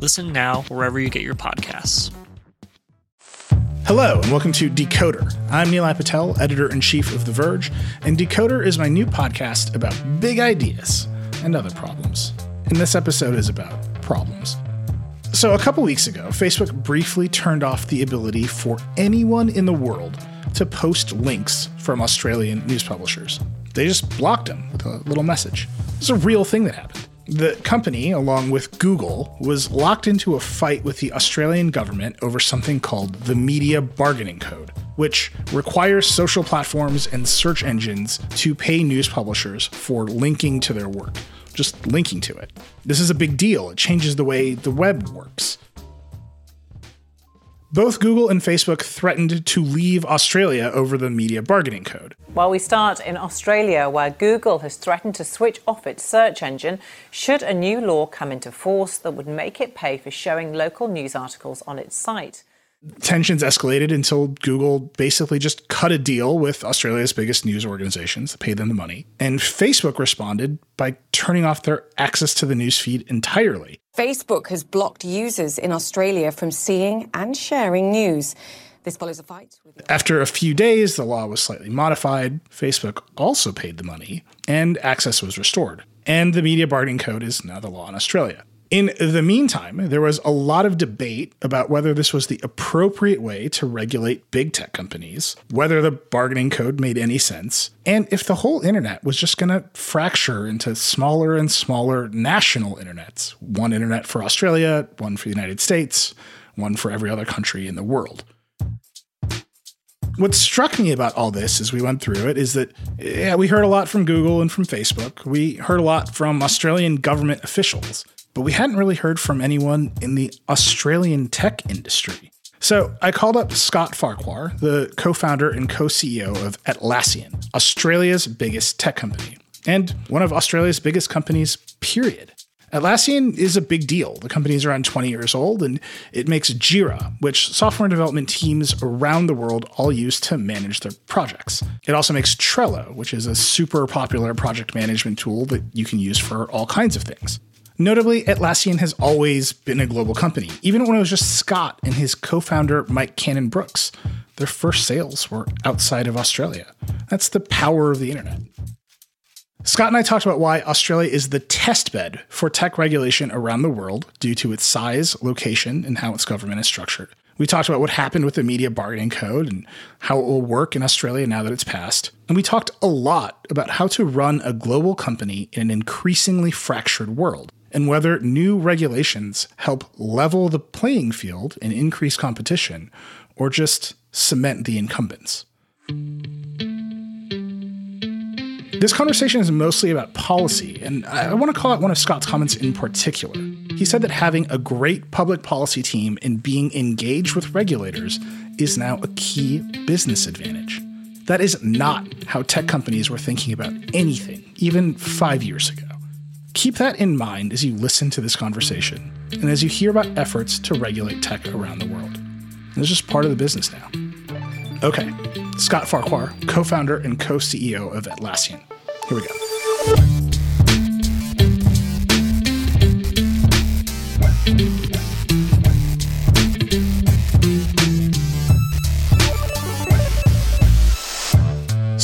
Listen now wherever you get your podcasts. Hello, and welcome to Decoder. I'm Nilay Patel, editor in chief of The Verge, and Decoder is my new podcast about big ideas and other problems. And this episode is about problems. So, a couple weeks ago, Facebook briefly turned off the ability for anyone in the world to post links from Australian news publishers. They just blocked them with a little message. It's a real thing that happened. The company, along with Google, was locked into a fight with the Australian government over something called the Media Bargaining Code, which requires social platforms and search engines to pay news publishers for linking to their work. Just linking to it. This is a big deal. It changes the way the web works. Both Google and Facebook threatened to leave Australia over the media bargaining code. While we start in Australia, where Google has threatened to switch off its search engine should a new law come into force that would make it pay for showing local news articles on its site tensions escalated until Google basically just cut a deal with Australia's biggest news organizations, paid them the money. And Facebook responded by turning off their access to the newsfeed entirely. Facebook has blocked users in Australia from seeing and sharing news. This follows a fight. After a few days, the law was slightly modified. Facebook also paid the money, and access was restored. And the media bargaining code is now the law in Australia. In the meantime, there was a lot of debate about whether this was the appropriate way to regulate big tech companies, whether the bargaining code made any sense, and if the whole internet was just going to fracture into smaller and smaller national internets one internet for Australia, one for the United States, one for every other country in the world. What struck me about all this as we went through it is that, yeah, we heard a lot from Google and from Facebook. We heard a lot from Australian government officials but we hadn't really heard from anyone in the Australian tech industry. So I called up Scott Farquhar, the co founder and co CEO of Atlassian, Australia's biggest tech company, and one of Australia's biggest companies, period. Atlassian is a big deal. The company is around 20 years old and it makes Jira, which software development teams around the world all use to manage their projects. It also makes Trello, which is a super popular project management tool that you can use for all kinds of things. Notably, Atlassian has always been a global company, even when it was just Scott and his co founder, Mike Cannon Brooks. Their first sales were outside of Australia. That's the power of the internet. Scott and I talked about why Australia is the test bed for tech regulation around the world due to its size, location, and how its government is structured. We talked about what happened with the media bargaining code and how it will work in Australia now that it's passed. And we talked a lot about how to run a global company in an increasingly fractured world and whether new regulations help level the playing field and increase competition or just cement the incumbents. This conversation is mostly about policy, and I want to call out one of Scott's comments in particular. He said that having a great public policy team and being engaged with regulators is now a key business advantage. That is not how tech companies were thinking about anything, even five years ago. Keep that in mind as you listen to this conversation and as you hear about efforts to regulate tech around the world. It's just part of the business now. Okay. Scott Farquhar, co founder and co CEO of Atlassian. Here we go.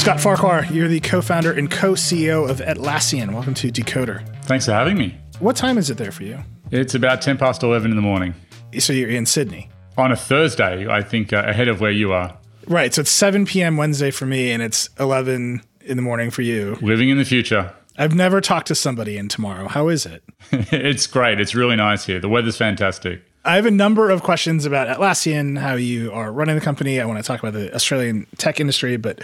Scott Farquhar, you're the co founder and co CEO of Atlassian. Welcome to Decoder. Thanks for having me. What time is it there for you? It's about 10 past 11 in the morning. So you're in Sydney. On a Thursday, I think, uh, ahead of where you are. Right. So it's 7 p.m. Wednesday for me, and it's 11 in the morning for you. Living in the future. I've never talked to somebody in tomorrow. How is it? it's great. It's really nice here. The weather's fantastic. I have a number of questions about Atlassian, how you are running the company. I want to talk about the Australian tech industry, but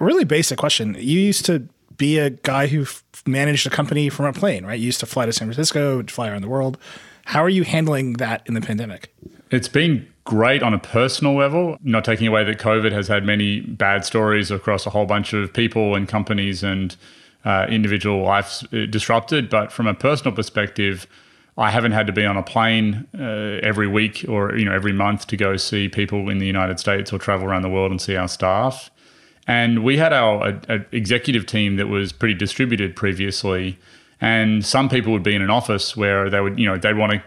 really basic question. You used to be a guy who f- managed a company from a plane, right? You used to fly to San Francisco, fly around the world. How are you handling that in the pandemic? It's been great on a personal level, not taking away that COVID has had many bad stories across a whole bunch of people and companies and uh, individual lives uh, disrupted. But from a personal perspective, I haven't had to be on a plane uh, every week or you know every month to go see people in the United States or travel around the world and see our staff. And we had our a, a executive team that was pretty distributed previously, and some people would be in an office where they would you know they'd want to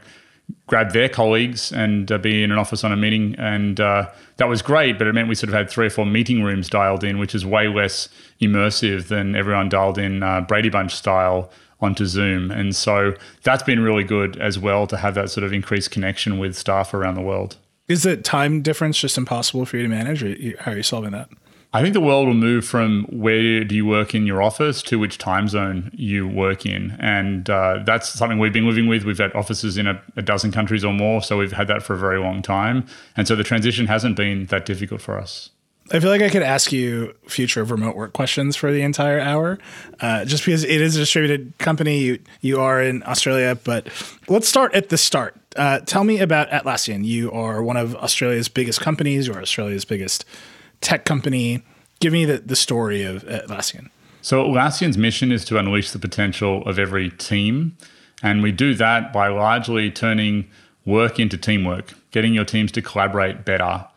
grab their colleagues and uh, be in an office on a meeting. And uh, that was great, but it meant we sort of had three or four meeting rooms dialed in, which is way less immersive than everyone dialed in uh, Brady Bunch style onto Zoom. And so that's been really good as well to have that sort of increased connection with staff around the world. Is the time difference just impossible for you to manage, or how are you solving that? I think the world will move from where do you work in your office to which time zone you work in. And uh, that's something we've been living with. We've had offices in a, a, dozen countries or more. So we've had that for a very long time. And so the transition hasn't been that difficult for us. I feel like I could ask you future of remote work questions for the entire hour, uh, just because it is a distributed company. You, you are in Australia, but let's start at the start. Uh, tell me about Atlassian. You are one of Australia's biggest companies. You are Australia's biggest tech company. Give me the, the story of Atlassian. So, Atlassian's mission is to unleash the potential of every team. And we do that by largely turning work into teamwork, getting your teams to collaborate better.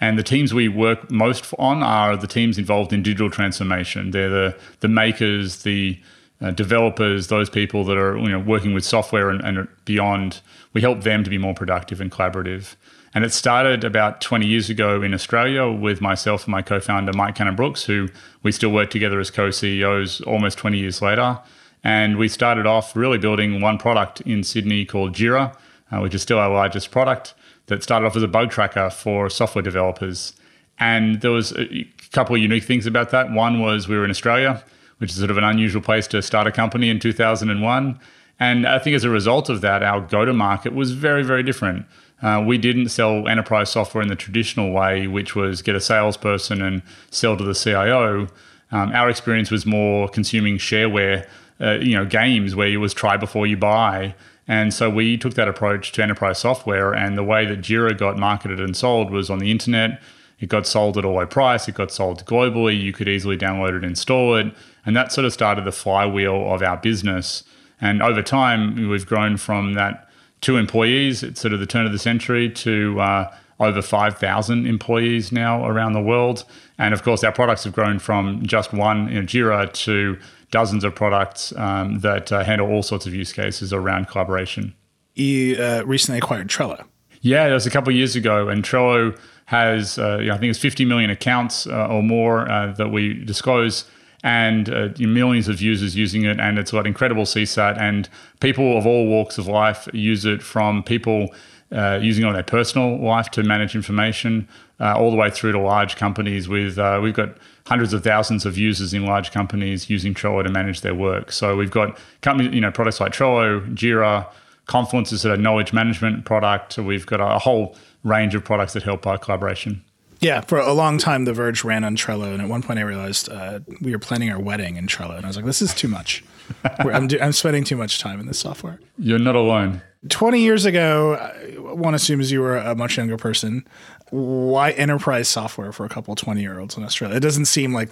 And the teams we work most on are the teams involved in digital transformation. They're the, the makers, the uh, developers, those people that are you know, working with software and, and beyond. We help them to be more productive and collaborative. And it started about 20 years ago in Australia with myself and my co founder, Mike Cannon Brooks, who we still work together as co CEOs almost 20 years later. And we started off really building one product in Sydney called Jira, uh, which is still our largest product, that started off as a bug tracker for software developers. And there was a couple of unique things about that. One was we were in Australia, which is sort of an unusual place to start a company in 2001. And I think as a result of that, our go to market was very, very different. Uh, we didn't sell enterprise software in the traditional way, which was get a salesperson and sell to the CIO. Um, our experience was more consuming shareware, uh, you know, games where it was try before you buy. And so we took that approach to enterprise software. And the way that Jira got marketed and sold was on the internet. It got sold at a low price. It got sold globally. You could easily download it, install it. And that sort of started the flywheel of our business. And over time, we've grown from that two employees at sort of the turn of the century to uh, over 5,000 employees now around the world. And of course, our products have grown from just one, you know, Jira, to dozens of products um, that uh, handle all sorts of use cases around collaboration. You uh, recently acquired Trello. Yeah, that was a couple of years ago, and Trello has, uh, you know, I think it's 50 million accounts uh, or more uh, that we disclose and uh, millions of users using it, and it's got incredible CSAT, and people of all walks of life use it from people uh, using it on their personal life to manage information, uh, all the way through to large companies. With uh, we've got hundreds of thousands of users in large companies using Trello to manage their work. So we've got companies, you know, products like Trello, Jira, Confluence is a knowledge management product. We've got a whole range of products that help our collaboration. Yeah, for a long time, The Verge ran on Trello, and at one point, I realized uh, we were planning our wedding in Trello, and I was like, "This is too much. I'm, do- I'm spending too much time in this software." You're not alone. Twenty years ago, one assumes you were a much younger person. Why enterprise software for a couple twenty year olds in Australia? It doesn't seem like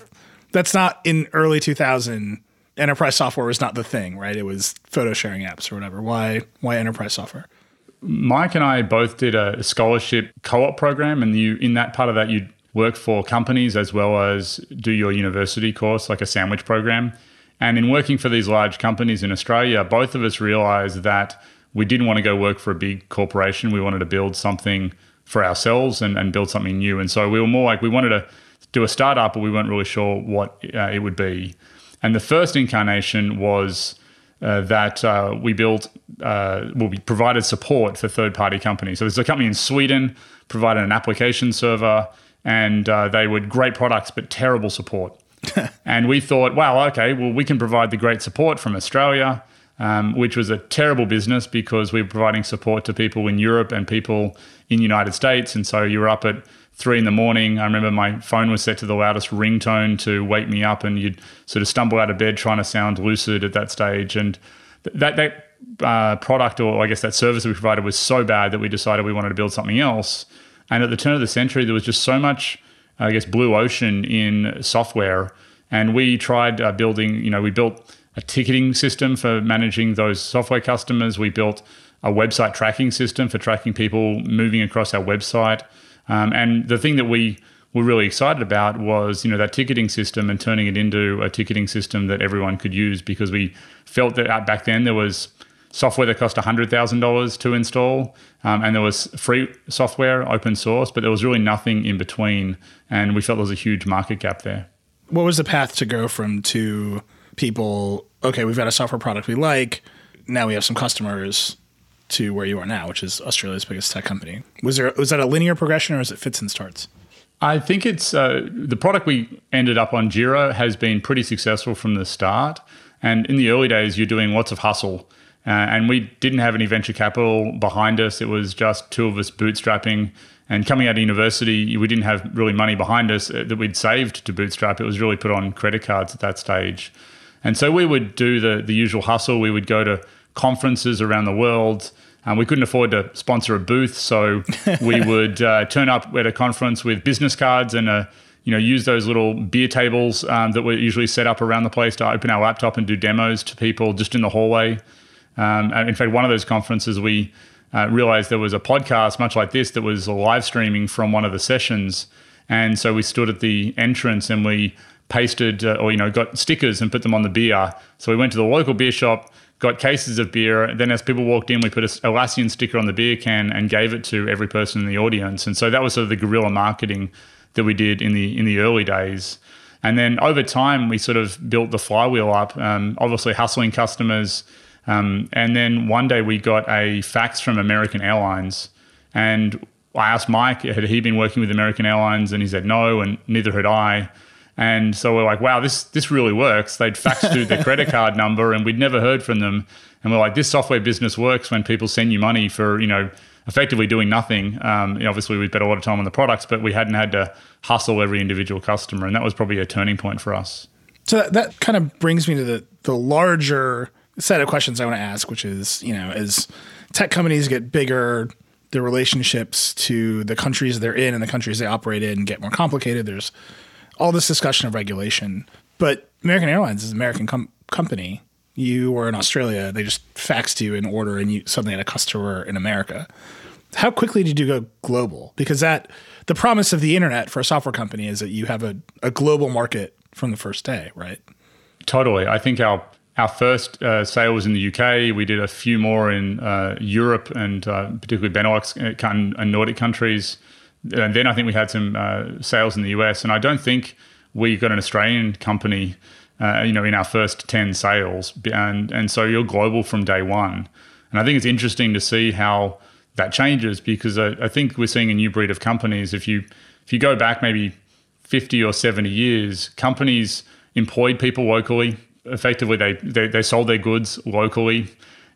that's not in early 2000. Enterprise software was not the thing, right? It was photo sharing apps or whatever. Why? Why enterprise software? Mike and I both did a scholarship co-op program, and you in that part of that you work for companies as well as do your university course, like a sandwich program. And in working for these large companies in Australia, both of us realized that we didn't want to go work for a big corporation. We wanted to build something for ourselves and, and build something new. And so we were more like we wanted to do a startup, but we weren't really sure what uh, it would be. And the first incarnation was uh, that uh, we built, uh, well, we provided support for third party companies. So there's a company in Sweden provided an application server, and uh, they were great products, but terrible support. and we thought, wow, okay, well, we can provide the great support from Australia um, which was a terrible business because we were providing support to people in Europe and people in the United States. And so you were up at three in the morning. I remember my phone was set to the loudest ringtone to wake me up, and you'd sort of stumble out of bed trying to sound lucid at that stage. And that that uh, product, or I guess that service that we provided, was so bad that we decided we wanted to build something else. And at the turn of the century, there was just so much, I guess, blue ocean in software. And we tried uh, building, you know, we built a ticketing system for managing those software customers. We built a website tracking system for tracking people moving across our website. Um, and the thing that we were really excited about was, you know, that ticketing system and turning it into a ticketing system that everyone could use because we felt that back then there was software that cost $100,000 to install um, and there was free software, open source, but there was really nothing in between. And we felt there was a huge market gap there. What was the path to go from to people okay, we've got a software product we like. Now we have some customers to where you are now, which is Australia's biggest tech company. Was there was that a linear progression or is it fits and starts? I think it's uh, the product we ended up on. Jira has been pretty successful from the start, and in the early days, you're doing lots of hustle. Uh, and we didn't have any venture capital behind us. It was just two of us bootstrapping. And coming out of university, we didn't have really money behind us uh, that we'd saved to bootstrap. It was really put on credit cards at that stage. And so we would do the, the usual hustle. We would go to conferences around the world. Um, we couldn't afford to sponsor a booth, so we would uh, turn up at a conference with business cards and uh, you know use those little beer tables um, that were usually set up around the place to open our laptop and do demos to people just in the hallway. Um, in fact, one of those conferences we uh, realized there was a podcast much like this that was live streaming from one of the sessions, and so we stood at the entrance and we pasted uh, or you know got stickers and put them on the beer. So we went to the local beer shop, got cases of beer. And Then as people walked in, we put a Atlassian sticker on the beer can and gave it to every person in the audience. And so that was sort of the guerrilla marketing that we did in the in the early days. And then over time, we sort of built the flywheel up. Um, obviously, hustling customers. Um, and then one day we got a fax from American Airlines, and I asked Mike, had he been working with American Airlines? And he said no, and neither had I. And so we're like, wow, this this really works. They'd faxed through their credit card number, and we'd never heard from them. And we're like, this software business works when people send you money for you know effectively doing nothing. Um, obviously, we spent a lot of time on the products, but we hadn't had to hustle every individual customer, and that was probably a turning point for us. So that, that kind of brings me to the the larger set of questions I want to ask, which is, you know, as tech companies get bigger, the relationships to the countries they're in and the countries they operate in get more complicated. There's all this discussion of regulation. But American Airlines is an American com- company. You were in Australia, they just faxed you an order and you suddenly had a customer in America. How quickly did you go global? Because that the promise of the internet for a software company is that you have a, a global market from the first day, right? Totally. I think our our first uh, sale was in the UK. We did a few more in uh, Europe and uh, particularly Benelux uh, and Nordic countries. And then I think we had some uh, sales in the US, and I don't think we got an Australian company, uh, you know, in our first ten sales, and and so you're global from day one. And I think it's interesting to see how that changes because I, I think we're seeing a new breed of companies. If you if you go back maybe fifty or seventy years, companies employed people locally. Effectively, they they, they sold their goods locally.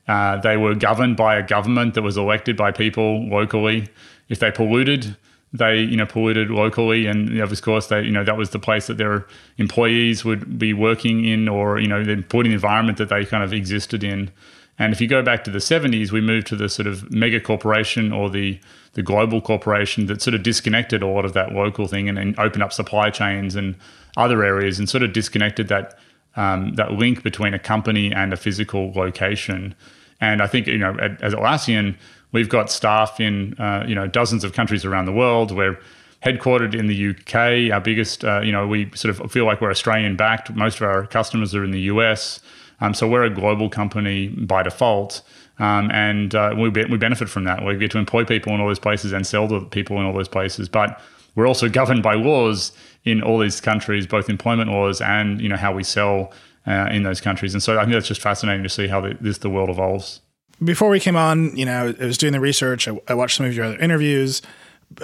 Uh, they were governed by a government that was elected by people locally. If they polluted, they you know polluted locally and of course they you know that was the place that their employees would be working in or you know the polluting environment that they kind of existed in. And if you go back to the 70s we moved to the sort of mega corporation or the the global corporation that sort of disconnected a lot of that local thing and, and opened up supply chains and other areas and sort of disconnected that um, that link between a company and a physical location. And I think you know as Atlassian We've got staff in uh, you know dozens of countries around the world. We're headquartered in the UK. Our biggest, uh, you know, we sort of feel like we're Australian backed. Most of our customers are in the US. Um, so we're a global company by default. Um, and uh, we, be, we benefit from that. We get to employ people in all those places and sell to people in all those places. But we're also governed by laws in all these countries, both employment laws and you know how we sell uh, in those countries. And so I think that's just fascinating to see how the, this the world evolves. Before we came on, you know, I was doing the research. I, I watched some of your other interviews.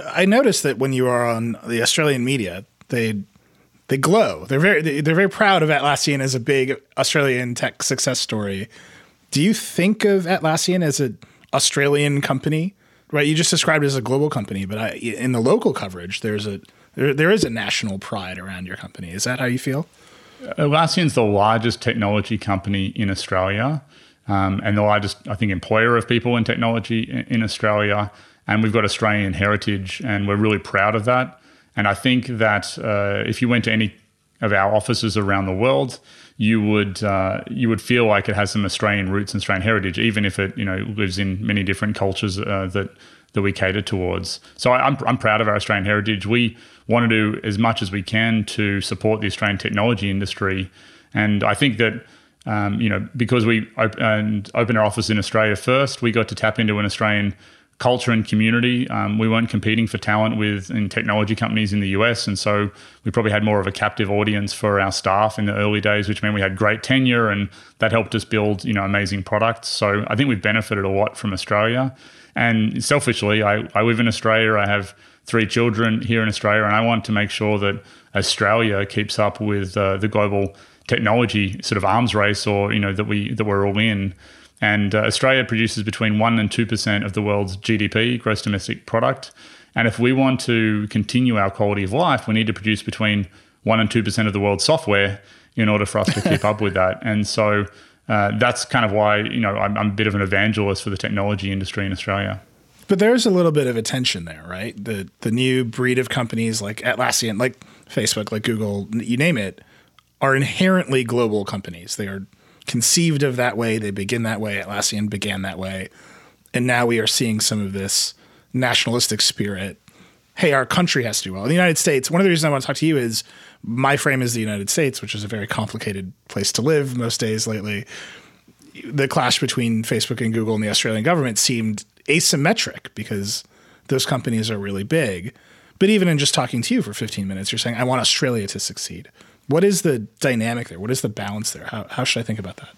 I noticed that when you are on the Australian media, they they glow. They're very they're very proud of Atlassian as a big Australian tech success story. Do you think of Atlassian as an Australian company? Right, you just described it as a global company, but I, in the local coverage, there's a there, there is a national pride around your company. Is that how you feel? Atlassian's the largest technology company in Australia, um, and the largest, I think, employer of people in technology in, in Australia. And we've got Australian heritage, and we're really proud of that. And I think that uh, if you went to any of our offices around the world, you would uh, you would feel like it has some Australian roots and Australian heritage, even if it you know lives in many different cultures uh, that that we cater towards. So I, I'm, I'm proud of our Australian heritage. We want to do as much as we can to support the Australian technology industry, and I think that. Um, you know, because we op- and opened our office in Australia first, we got to tap into an Australian culture and community. Um, we weren't competing for talent with in technology companies in the US, and so we probably had more of a captive audience for our staff in the early days, which meant we had great tenure, and that helped us build you know amazing products. So I think we've benefited a lot from Australia. And selfishly, I, I live in Australia. I have three children here in Australia, and I want to make sure that Australia keeps up with uh, the global technology sort of arms race, or you know that we that we're all in. And uh, Australia produces between 1% and 2% of the world's GDP, gross domestic product. And if we want to continue our quality of life, we need to produce between 1% and 2% of the world's software in order for us to keep up with that. And so uh, that's kind of why, you know, I'm, I'm a bit of an evangelist for the technology industry in Australia. But there's a little bit of a tension there, right? The the new breed of companies like Atlassian, like Facebook, like Google, you name it, are inherently global companies. They are conceived of that way. They begin that way. Atlassian began that way. And now we are seeing some of this nationalistic spirit. Hey, our country has to do well. In the United States, one of the reasons I want to talk to you is my frame is the United States, which is a very complicated place to live most days lately. The clash between Facebook and Google and the Australian government seemed asymmetric because those companies are really big. But even in just talking to you for 15 minutes, you're saying, I want Australia to succeed. What is the dynamic there? What is the balance there? How, how should I think about that?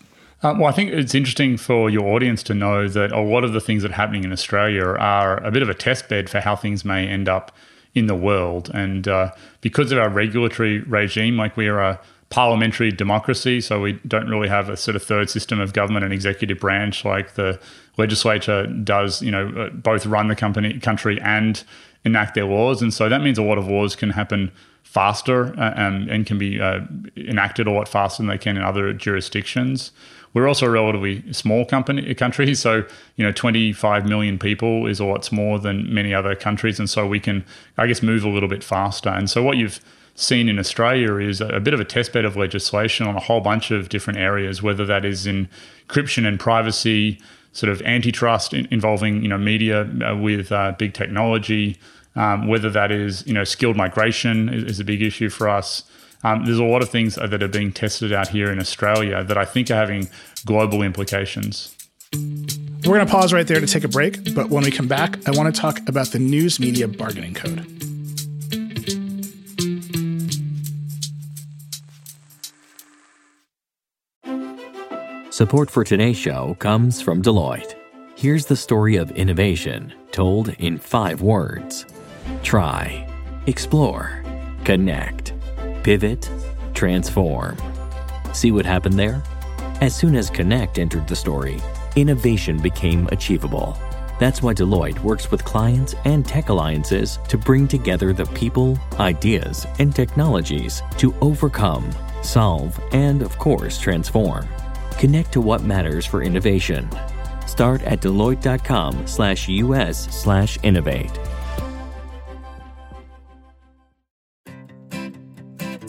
Um, well, I think it's interesting for your audience to know that a lot of the things that are happening in Australia are a bit of a test bed for how things may end up in the world. And uh, because of our regulatory regime, like we are a parliamentary democracy, so we don't really have a sort of third system of government and executive branch like the legislature does, you know, uh, both run the company, country and enact their laws. And so that means a lot of laws can happen faster uh, and, and can be uh, enacted a lot faster than they can in other jurisdictions. We're also a relatively small company country, so you know, 25 million people is a lot more than many other countries, and so we can, I guess, move a little bit faster. And so what you've seen in Australia is a bit of a testbed of legislation on a whole bunch of different areas, whether that is in encryption and privacy, sort of antitrust involving you know media uh, with uh, big technology, um, whether that is you know skilled migration is, is a big issue for us. Um, there's a lot of things that are being tested out here in Australia that I think are having global implications. We're going to pause right there to take a break, but when we come back, I want to talk about the News Media Bargaining Code. Support for today's show comes from Deloitte. Here's the story of innovation told in five words try, explore, connect, pivot, transform. See what happened there? As soon as Connect entered the story, innovation became achievable. That's why Deloitte works with clients and tech alliances to bring together the people, ideas, and technologies to overcome, solve, and of course, transform. Connect to what matters for innovation. Start at Deloitte.com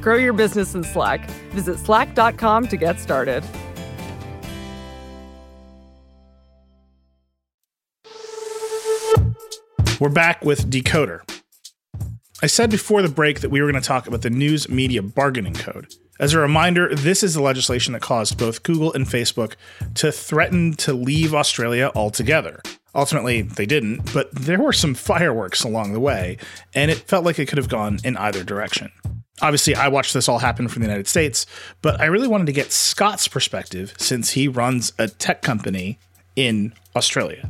Grow your business in Slack. Visit slack.com to get started. We're back with Decoder. I said before the break that we were going to talk about the News Media Bargaining Code. As a reminder, this is the legislation that caused both Google and Facebook to threaten to leave Australia altogether. Ultimately, they didn't, but there were some fireworks along the way, and it felt like it could have gone in either direction. Obviously, I watched this all happen from the United States, but I really wanted to get Scott's perspective since he runs a tech company in Australia.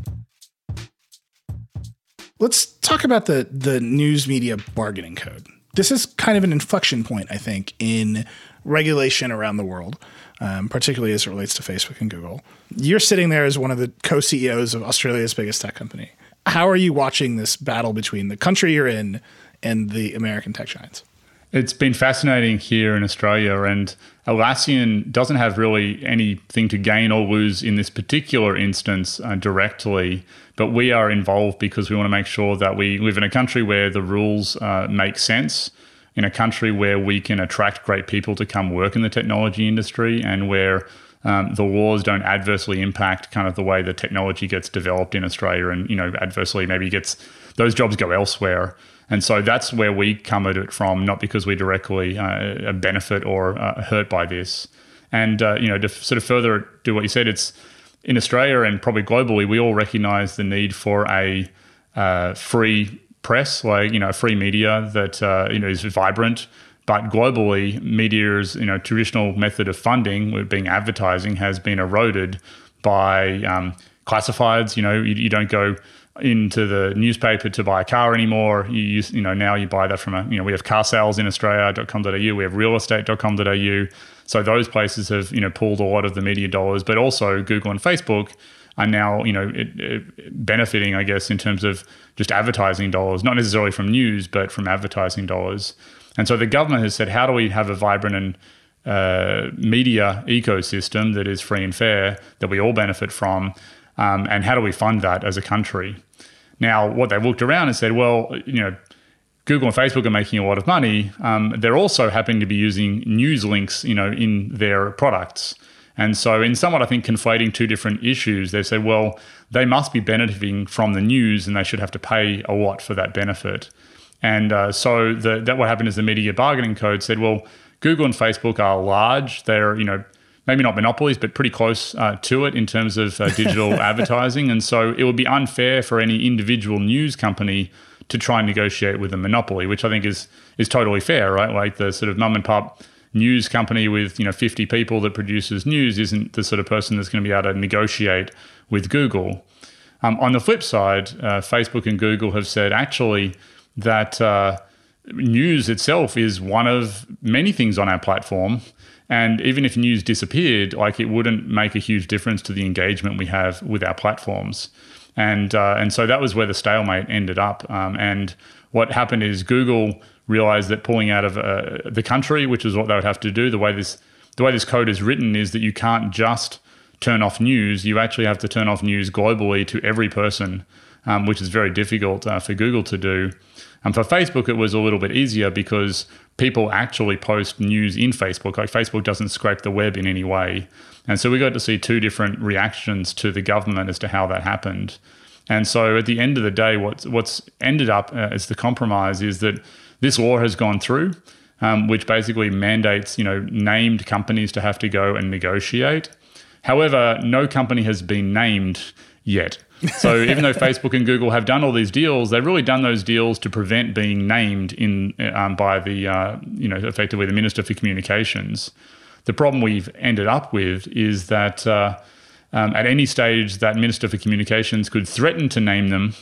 Let's talk about the the news media bargaining code. This is kind of an inflection point, I think, in regulation around the world, um, particularly as it relates to Facebook and Google. You're sitting there as one of the co CEOs of Australia's biggest tech company. How are you watching this battle between the country you're in and the American tech giants? It's been fascinating here in Australia, and Atlassian doesn't have really anything to gain or lose in this particular instance uh, directly, but we are involved because we want to make sure that we live in a country where the rules uh, make sense, in a country where we can attract great people to come work in the technology industry, and where um, the laws don't adversely impact kind of the way the technology gets developed in Australia, and you know adversely maybe gets those jobs go elsewhere. And so that's where we come at it from, not because we directly uh, benefit or uh, hurt by this. And uh, you know, to sort of further do what you said, it's in Australia and probably globally, we all recognise the need for a uh, free press, like you know, free media that uh, you know is vibrant. But globally, media's you know traditional method of funding, being advertising, has been eroded by um, classifieds. You know, you, you don't go into the newspaper to buy a car anymore. You use, you know, now you buy that from a, you know, we have car sales in Australia.com.au, we have realestate.com.au. So those places have, you know, pulled a lot of the media dollars, but also Google and Facebook are now, you know, it, it benefiting, I guess, in terms of just advertising dollars, not necessarily from news, but from advertising dollars. And so the government has said, how do we have a vibrant and uh, media ecosystem that is free and fair that we all benefit from? Um, and how do we fund that as a country? Now, what they looked around and said, well, you know, Google and Facebook are making a lot of money. Um, they're also happening to be using news links, you know, in their products. And so, in somewhat, I think, conflating two different issues, they said, well, they must be benefiting from the news and they should have to pay a lot for that benefit. And uh, so, the, that what happened is the media bargaining code said, well, Google and Facebook are large. They're, you know, maybe not monopolies, but pretty close uh, to it in terms of uh, digital advertising. And so it would be unfair for any individual news company to try and negotiate with a monopoly, which I think is is totally fair, right? Like the sort of mum and pop news company with you know 50 people that produces news isn't the sort of person that's going to be able to negotiate with Google. Um, on the flip side, uh, Facebook and Google have said actually that uh, news itself is one of many things on our platform and even if news disappeared, like it wouldn't make a huge difference to the engagement we have with our platforms. And uh, and so that was where the stalemate ended up. Um, and what happened is Google realized that pulling out of uh, the country, which is what they would have to do, the way this the way this code is written is that you can't just turn off news. You actually have to turn off news globally to every person, um, which is very difficult uh, for Google to do. And for Facebook, it was a little bit easier because people actually post news in Facebook. Like Facebook doesn't scrape the web in any way. And so we got to see two different reactions to the government as to how that happened. And so at the end of the day, what's, what's ended up uh, as the compromise is that this law has gone through, um, which basically mandates, you know, named companies to have to go and negotiate. However, no company has been named yet. So even though Facebook and Google have done all these deals, they've really done those deals to prevent being named in um, by the uh, you know effectively the Minister for Communications. The problem we've ended up with is that uh, um, at any stage that Minister for Communications could threaten to name them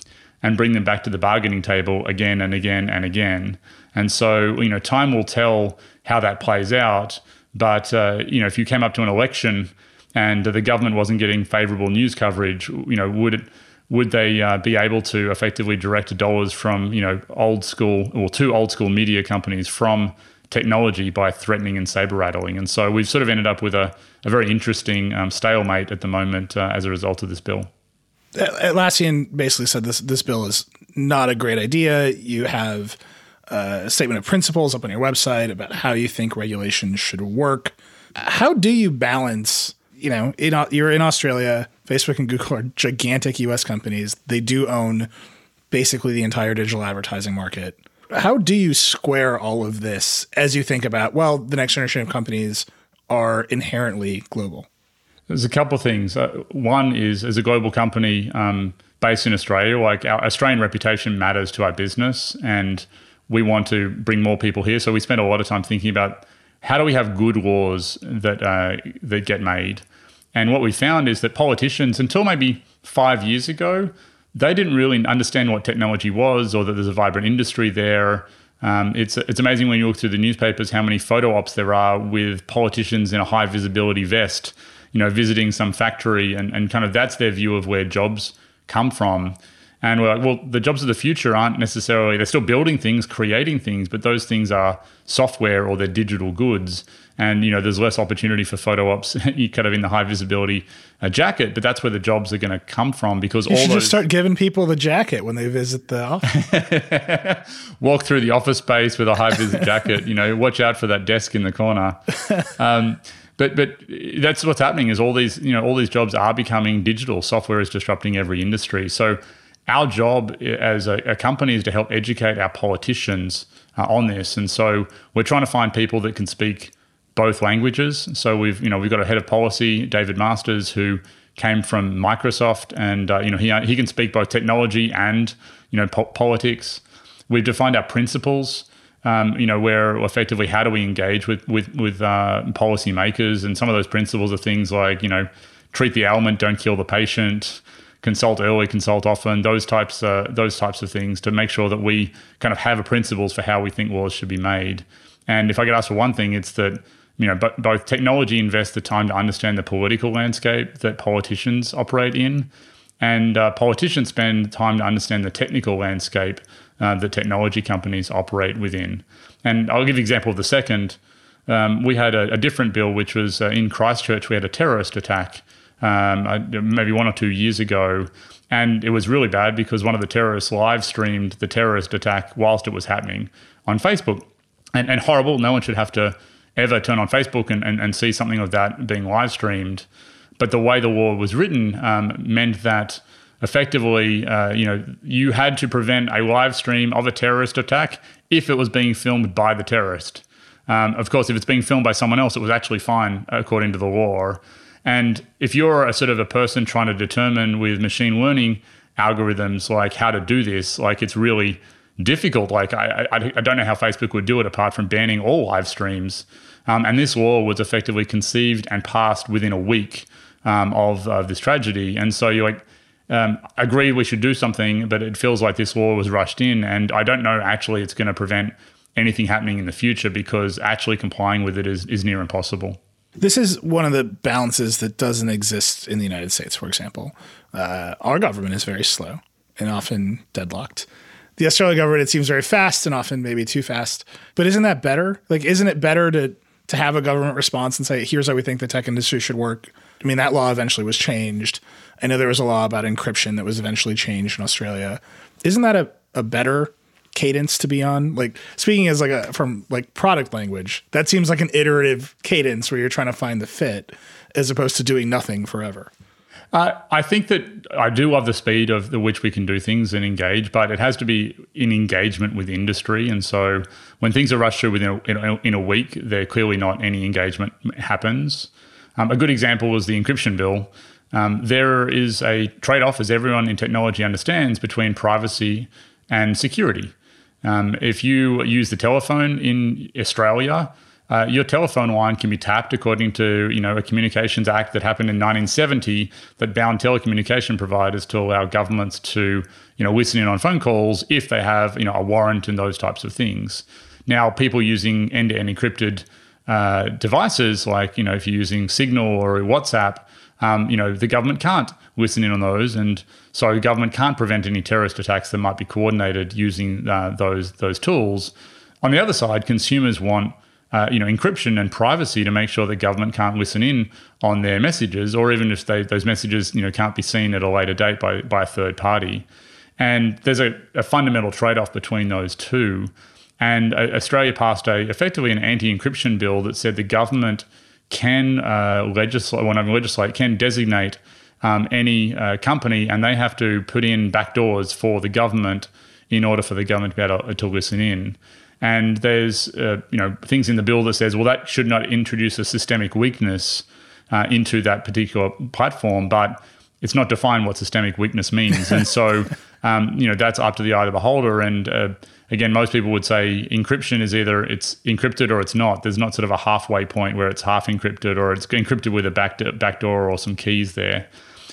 and bring them back to the bargaining table again and again and again. And so you know time will tell how that plays out. But uh, you know if you came up to an election and the government wasn't getting favourable news coverage, you know, would it would they uh, be able to effectively direct dollars from you know old school or two old school media companies from technology by threatening and saber rattling? And so we've sort of ended up with a, a very interesting um, stalemate at the moment uh, as a result of this bill. Atlassian basically said this this bill is not a great idea. You have a statement of principles up on your website about how you think regulation should work. How do you balance? You know, in, you're in Australia. Facebook and Google are gigantic U.S. companies. They do own basically the entire digital advertising market. How do you square all of this as you think about? Well, the next generation of companies are inherently global. There's a couple of things. Uh, one is, as a global company um, based in Australia, like our Australian reputation matters to our business, and we want to bring more people here. So we spend a lot of time thinking about how do we have good laws that uh, that get made. And what we found is that politicians, until maybe five years ago, they didn't really understand what technology was or that there's a vibrant industry there. Um, it's it's amazing when you look through the newspapers how many photo ops there are with politicians in a high visibility vest you know, visiting some factory and, and kind of that's their view of where jobs come from. And we're like, well, the jobs of the future aren't necessarily, they're still building things, creating things, but those things are software or they're digital goods. And, you know, there's less opportunity for photo ops kind of in the high visibility uh, jacket, but that's where the jobs are going to come from because you all should those. just start giving people the jacket when they visit the office. Walk through the office space with a high vis jacket, you know, watch out for that desk in the corner. Um, but but that's what's happening is all these you know all these jobs are becoming digital. Software is disrupting every industry. So our job as a, a company is to help educate our politicians uh, on this. And so we're trying to find people that can speak both languages. So we've you know we've got a head of policy, David Masters, who came from Microsoft, and uh, you know he he can speak both technology and you know po- politics. We've defined our principles um, you know, where effectively how do we engage with with with uh, policymakers, and some of those principles are things like you know, treat the ailment, don't kill the patient, consult early, consult often, those types uh, those types of things to make sure that we kind of have a principles for how we think laws should be made. And if I could ask for one thing, it's that you know, but both technology invests the time to understand the political landscape that politicians operate in, and uh, politicians spend time to understand the technical landscape uh, that technology companies operate within. And I'll give an example of the second. Um, we had a, a, different bill, which was uh, in Christchurch, we had a terrorist attack um, maybe one or two years ago. And it was really bad because one of the terrorists live streamed the terrorist attack whilst it was happening on Facebook. And, and horrible, no one should have to ever turn on Facebook and, and, and see something of that being live streamed. But the way the law was written um, meant that effectively, uh, you know, you had to prevent a live stream of a terrorist attack if it was being filmed by the terrorist. Um, of course, if it's being filmed by someone else, it was actually fine according to the law. And if you're a sort of a person trying to determine with machine learning algorithms like how to do this, like it's really difficult. Like I, I, I don't know how Facebook would do it apart from banning all live streams. Um, and this law was effectively conceived and passed within a week um, of, this tragedy. And so you're like, um, agree we should do something, but it feels like this law was rushed in, and I don't know actually it's going to prevent anything happening in the future because actually complying with it is, is near impossible. This is one of the balances that doesn't exist in the United States, for example. Uh, our government is very slow and often deadlocked. The Australian government, it seems very fast and often maybe too fast. But isn't that better? Like, isn't it better to to have a government response and say, here's how we think the tech industry should work? I mean, that law eventually was changed. I know there was a law about encryption that was eventually changed in Australia. Isn't that a, a better cadence to be on? Like speaking as like a from like product language, that seems like an iterative cadence where you're trying to find the fit as opposed to doing nothing forever. Uh, I think that I do love the speed of the which we can do things and engage, but it has to be in engagement with industry. And so when things are rushed through within a, in, a, in a week, there clearly not any engagement happens. Um, a good example was the encryption bill. Um, there is a trade off, as everyone in technology understands, between privacy and security. Um, if you use the telephone in Australia, uh, your telephone line can be tapped according to you know a Communications Act that happened in 1970 that bound telecommunication providers to allow governments to you know listen in on phone calls if they have you know a warrant and those types of things. Now, people using end-to-end encrypted uh, devices, like you know if you're using Signal or WhatsApp, um, you know, the government can't listen in on those, and so the government can't prevent any terrorist attacks that might be coordinated using uh, those those tools. On the other side, consumers want uh, you know encryption and privacy to make sure the government can't listen in on their messages, or even if they, those messages you know can't be seen at a later date by by a third party. And there's a, a fundamental trade off between those two. And uh, Australia passed a effectively an anti-encryption bill that said the government can uh, legislate, when I legislate, can designate um, any uh, company, and they have to put in backdoors for the government in order for the government to be able to, to listen in. And there's uh, you know things in the bill that says, well, that should not introduce a systemic weakness uh, into that particular platform, but it's not defined what systemic weakness means, and so um, you know that's up to the eye of the beholder. And uh, again, most people would say encryption is either it's encrypted or it's not. There's not sort of a halfway point where it's half encrypted or it's encrypted with a back backdoor or some keys there.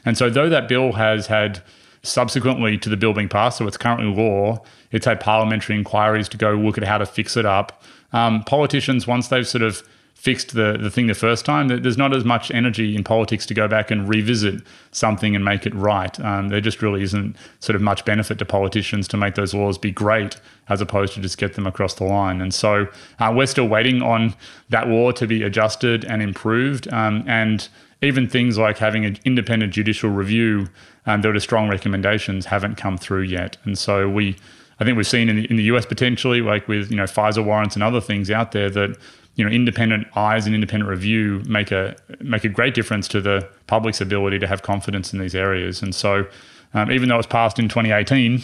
And so, though that bill has had subsequently to the bill being passed, so it's currently law, it's had parliamentary inquiries to go look at how to fix it up. Um, politicians, once they've sort of fixed the, the thing the first time, there's not as much energy in politics to go back and revisit something and make it right. Um, there just really isn't sort of much benefit to politicians to make those laws be great as opposed to just get them across the line. And so uh, we're still waiting on that law to be adjusted and improved. Um, and even things like having an independent judicial review um, that are strong recommendations haven't come through yet. And so we, I think we've seen in the, in the US potentially, like with you know FISA warrants and other things out there that you know independent eyes and independent review make a make a great difference to the public's ability to have confidence in these areas. And so, um, even though it was passed in 2018,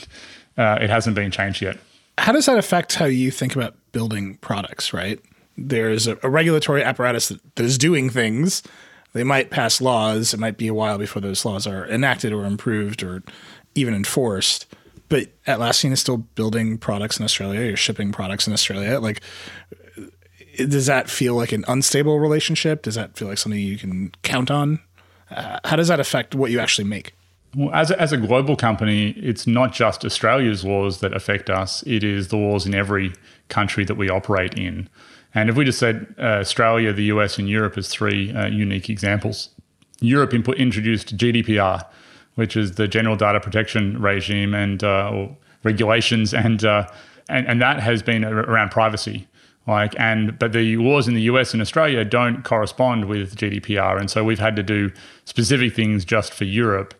uh, it hasn't been changed yet. How does that affect how you think about building products? Right, there's a, a regulatory apparatus that, that is doing things. They might pass laws. It might be a while before those laws are enacted or improved or even enforced but Atlassian is still building products in Australia. You're shipping products in Australia. Like, does that feel like an unstable relationship? Does that feel like something you can count on? Uh, how does that affect what you actually make? Well, as a, as a global company, it's not just Australia's laws that affect us, it is the laws in every country that we operate in. And if we just said uh, Australia, the US, and Europe as three uh, unique examples, Europe input, introduced GDPR, which is the General Data Protection Regime and uh, regulations, and, uh, and and that has been around privacy. Like and but the laws in the US and Australia don't correspond with GDPR, and so we've had to do specific things just for Europe.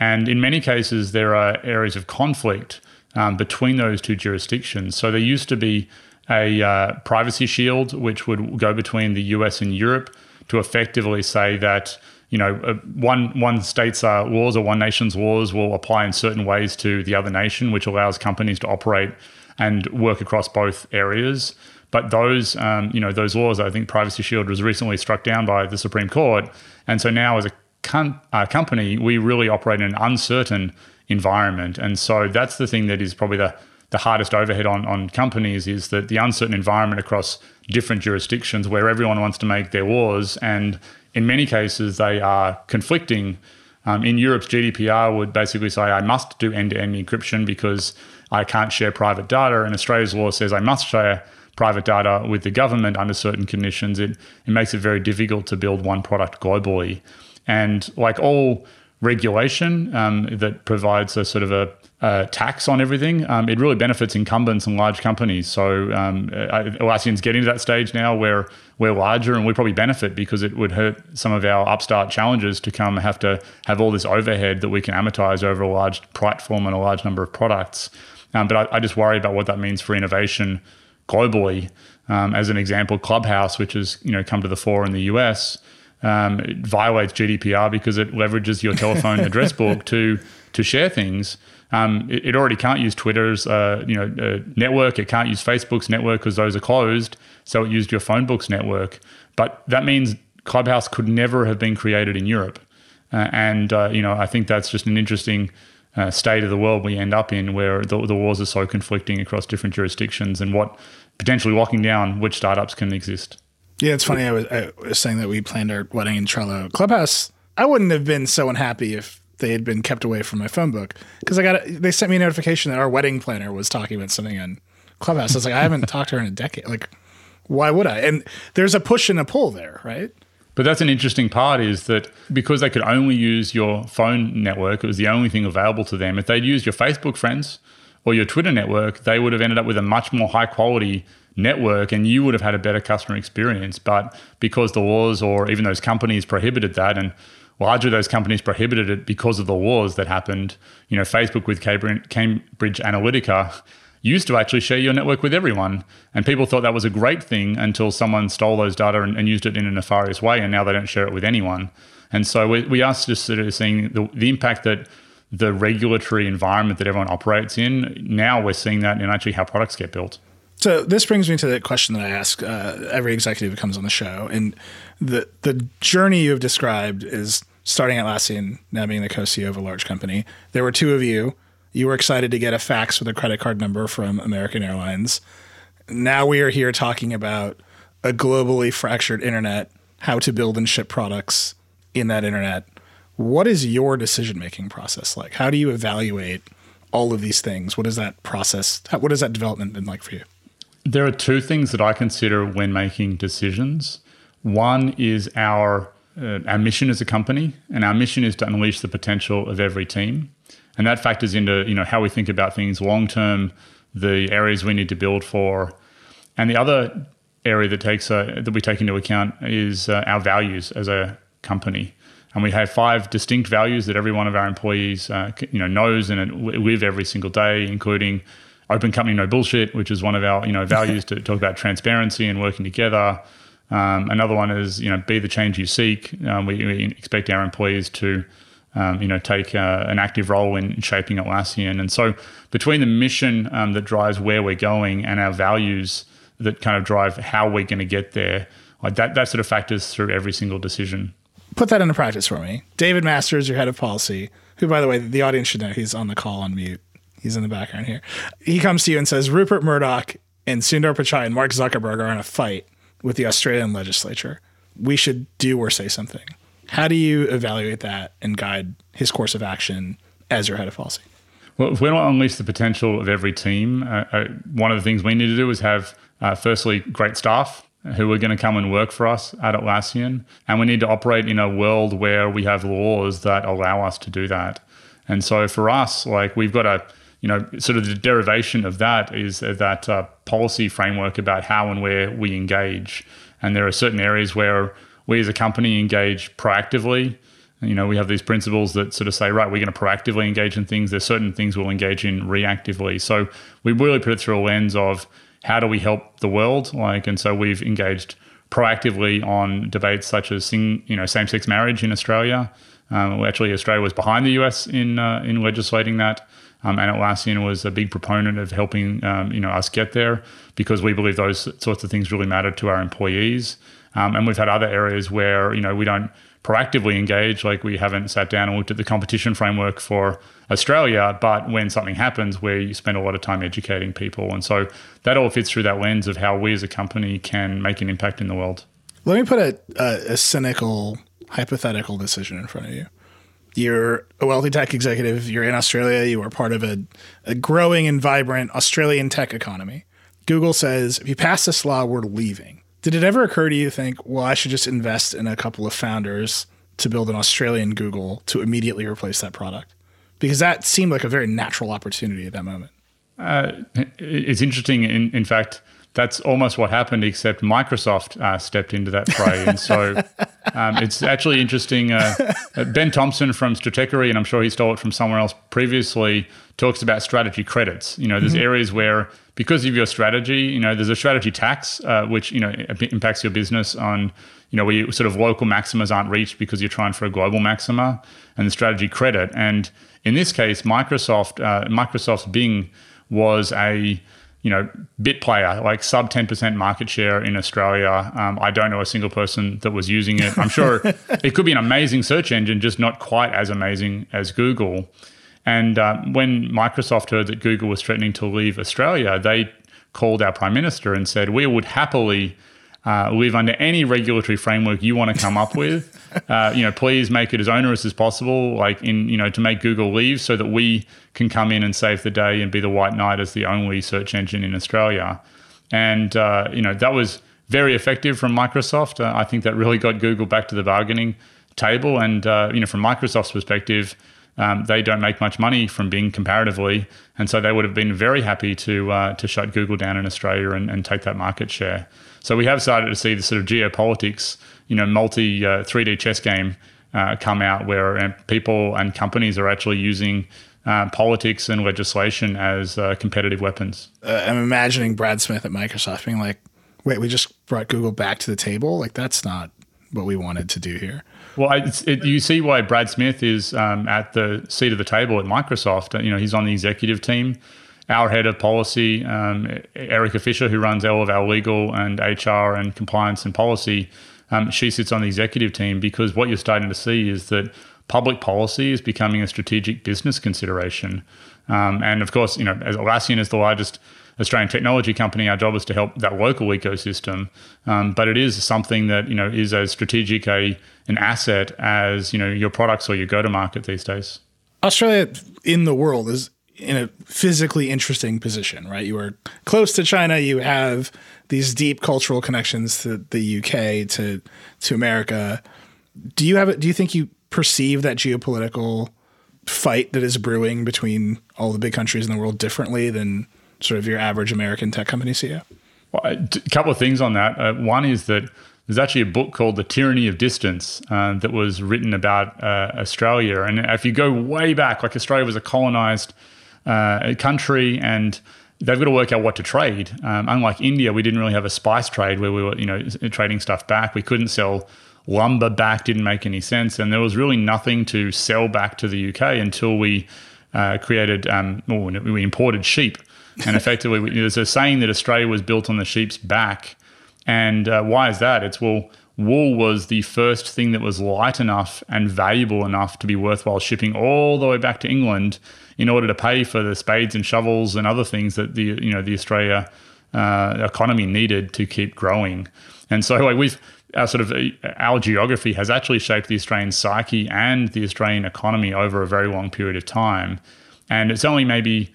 And in many cases, there are areas of conflict um, between those two jurisdictions. So there used to be a uh, privacy shield which would go between the US and Europe to effectively say that you know uh, one one state's uh, laws or one nation's laws will apply in certain ways to the other nation, which allows companies to operate and work across both areas. But those, um, you know, those laws, I think Privacy Shield was recently struck down by the Supreme Court, and so now as a uh, company, we really operate in an uncertain environment, and so that's the thing that is probably the the hardest overhead on, on companies is that the uncertain environment across different jurisdictions where everyone wants to make their laws and in many cases they are conflicting um, in Europe's GDPR would basically say I must do end-to-end encryption because I can't share private data and Australia's law says I must share private data with the government under certain conditions, it, it makes it very difficult to build one product globally. And like all regulation um, that provides a sort of a, a tax on everything, um, it really benefits incumbents and large companies. So um, Atlassian's getting to that stage now where we're larger and we probably benefit because it would hurt some of our upstart challenges to come have to have all this overhead that we can amortize over a large platform and a large number of products. Um, but I, I just worry about what that means for innovation globally. Um, as an example, Clubhouse, which has you know come to the fore in the US, um, violates GDPR because it leverages your telephone address book to to share things. Um, it, it, already can't use Twitter's uh, you know uh, network. It can't use Facebook's network because those are closed. So it used your phone book's network. But that means Clubhouse could never have been created in Europe. Uh, and uh, you know I think that's just an interesting uh, state of the world we end up in where the, the wars are so conflicting across different jurisdictions and what potentially locking down which startups can exist. Yeah, it's funny. I was, I was saying that we planned our wedding in Trello Clubhouse. I wouldn't have been so unhappy if they had been kept away from my phone book because I got they sent me a notification that our wedding planner was talking about something on Clubhouse. I was like, I haven't talked to her in a decade. Like, why would I? And there's a push and a pull there, right? But that's an interesting part is that because they could only use your phone network, it was the only thing available to them. If they'd used your Facebook friends or your Twitter network, they would have ended up with a much more high quality network and you would have had a better customer experience. But because the laws or even those companies prohibited that and largely those companies prohibited it because of the wars that happened, you know, Facebook with Cambridge Analytica used to actually share your network with everyone. And people thought that was a great thing until someone stole those data and, and used it in a nefarious way. And now they don't share it with anyone. And so we, we are just sort of seeing the, the impact that the regulatory environment that everyone operates in. Now we're seeing that in actually how products get built. So this brings me to the question that I ask uh, every executive who comes on the show, and the the journey you have described is starting at Atlassian, now being the co-CEO of a large company. There were two of you. You were excited to get a fax with a credit card number from American Airlines. Now we are here talking about a globally fractured internet, how to build and ship products in that internet. What is your decision making process like? How do you evaluate all of these things? What is that process? What has that development been like for you? There are two things that I consider when making decisions. One is our uh, our mission as a company, and our mission is to unleash the potential of every team and that factors into you know how we think about things long term, the areas we need to build for, and the other area that takes uh, that we take into account is uh, our values as a company. And we have five distinct values that every one of our employees, uh, you know, knows and live every single day, including open company, no bullshit, which is one of our, you know, values to talk about transparency and working together. Um, another one is, you know, be the change you seek. Um, we, we, expect our employees to um, you know, take uh, an active role in shaping Atlassian. And so, between the mission um, that drives where we're going and our values that kind of drive how we're going to get there, like that, that sort of factors through every single decision. Put that into practice for me. David Masters, your head of policy, who, by the way, the audience should know he's on the call on mute. He's in the background here. He comes to you and says, Rupert Murdoch and Sundar Pichai and Mark Zuckerberg are in a fight with the Australian legislature. We should do or say something. How do you evaluate that and guide his course of action as your head of policy? Well, if we want to unleash the potential of every team, uh, uh, one of the things we need to do is have, uh, firstly, great staff who are going to come and work for us at Atlassian. And we need to operate in a world where we have laws that allow us to do that. And so for us, like we've got a, you know, sort of the derivation of that is that uh, policy framework about how and where we engage. And there are certain areas where we as a company engage proactively. You know, we have these principles that sort of say, right, we're going to proactively engage in things. There's certain things we'll engage in reactively. So we really put it through a lens of how do we help the world? Like, and so we've engaged proactively on debates such as, sing, you know, same-sex marriage in Australia. Um, actually, Australia was behind the US in uh, in legislating that. Um, and Atlassian was a big proponent of helping um, you know us get there because we believe those sorts of things really matter to our employees. Um, and we've had other areas where you know we don't proactively engage, like we haven't sat down and looked at the competition framework for Australia. But when something happens, where you spend a lot of time educating people, and so that all fits through that lens of how we as a company can make an impact in the world. Let me put a, a, a cynical hypothetical decision in front of you. You're a wealthy tech executive. You're in Australia. You are part of a, a growing and vibrant Australian tech economy. Google says if you pass this law, we're leaving. Did it ever occur to you to think, well, I should just invest in a couple of founders to build an Australian Google to immediately replace that product? Because that seemed like a very natural opportunity at that moment. Uh, it's interesting. In, in fact, that's almost what happened, except Microsoft uh, stepped into that fray. and so um, it's actually interesting. Uh, uh, ben Thompson from Stratechery, and I'm sure he stole it from somewhere else previously, talks about strategy credits. You know, there's mm-hmm. areas where because of your strategy, you know, there's a strategy tax, uh, which, you know, impacts your business on, you know, where you, sort of local maximas aren't reached because you're trying for a global maxima and the strategy credit. And in this case, Microsoft, uh, Microsoft's Bing was a, you know, bit player, like sub 10% market share in Australia. Um, I don't know a single person that was using it. I'm sure it could be an amazing search engine, just not quite as amazing as Google. And uh, when Microsoft heard that Google was threatening to leave Australia, they called our prime minister and said, "We would happily uh, live under any regulatory framework you want to come up with. Uh, you know, please make it as onerous as possible, like in you know, to make Google leave, so that we can come in and save the day and be the white knight as the only search engine in Australia." And uh, you know, that was very effective from Microsoft. Uh, I think that really got Google back to the bargaining table. And uh, you know, from Microsoft's perspective, um, they don't make much money from Bing comparatively, and so they would have been very happy to uh, to shut Google down in Australia and, and, take that market share. So we have started to see the sort of geopolitics, you know, multi 3D uh, chess game uh, come out where uh, people and companies are actually using uh, politics and legislation as uh, competitive weapons. Uh, I'm imagining Brad Smith at Microsoft being like, "Wait, we just brought Google back to the table. Like that's not what we wanted to do here." Well, it, you see why Brad Smith is um, at the seat of the table at Microsoft. You know, he's on the executive team. Our head of policy, um, Erika Fisher, who runs all of our legal and HR and compliance and policy, um, she sits on the executive team because what you're starting to see is that public policy is becoming a strategic business consideration. Um, and of course, you know, as Atlassian is the largest Australian technology company, our job is to help that local ecosystem. Um, but it is something that you know is as strategic a an asset as you know your products or your go to market these days. Australia in the world is in a physically interesting position, right? You are close to China. You have these deep cultural connections to the UK, to to America. Do you have it? Do you think you perceive that geopolitical fight that is brewing between all the big countries in the world differently than sort of your average American tech company CEO? Well, a couple of things on that. Uh, one is that there's actually a book called The Tyranny of Distance uh, that was written about uh, Australia. And if you go way back, like Australia was a colonized uh, country and they've got to work out what to trade. Um, unlike India, we didn't really have a spice trade where we were, you know, trading stuff back. We couldn't sell lumber back; didn't make any sense, and there was really nothing to sell back to the UK until we uh, created, um, well, we imported sheep, and effectively, we, there's a saying that Australia was built on the sheep's back, and uh, why is that? It's well. Wool was the first thing that was light enough and valuable enough to be worthwhile shipping all the way back to England in order to pay for the spades and shovels and other things that the you know the Australia uh, economy needed to keep growing. And so like we've our sort of our geography has actually shaped the Australian psyche and the Australian economy over a very long period of time. And it's only maybe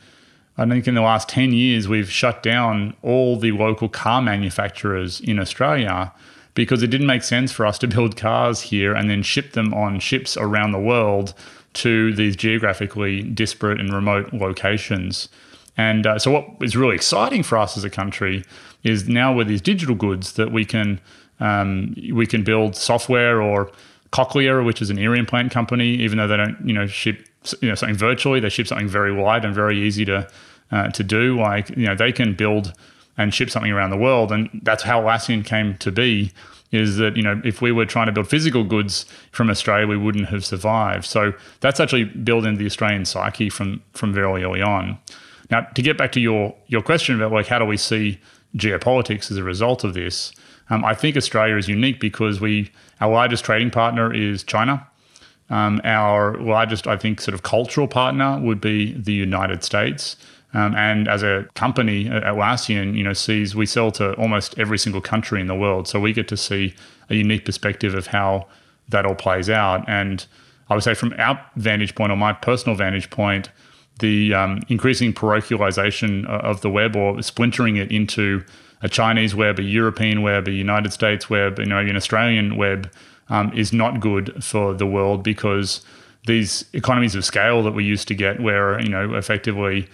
I think in the last 10 years we've shut down all the local car manufacturers in Australia because it didn't make sense for us to build cars here and then ship them on ships around the world to these geographically disparate and remote locations. And uh, so, what is really exciting for us as a country is now with these digital goods that we can um, we can build software or Cochlear, which is an ear implant company, even though they don't you know ship you know something virtually, they ship something very wide and very easy to uh, to do. Like you know they can build and ship something around the world, and that's how Atlassian came to be is that you know if we were trying to build physical goods from Australia, we wouldn't have survived. So that's actually built into the Australian psyche from from very early on. Now, to get back to your your question about like how do we see geopolitics as a result of this, um, I think Australia is unique because we our largest trading partner is China. Um, our largest, I think, sort of cultural partner would be the United States. Um, and as a company, Atlassian, you know, sees we sell to almost every single country in the world, so we get to see a unique perspective of how that all plays out. And I would say, from our vantage point, or my personal vantage point, the um, increasing parochialization of the web, or splintering it into a Chinese web, a European web, a United States web, you know, an Australian web, um, is not good for the world because these economies of scale that we used to get, where you know, effectively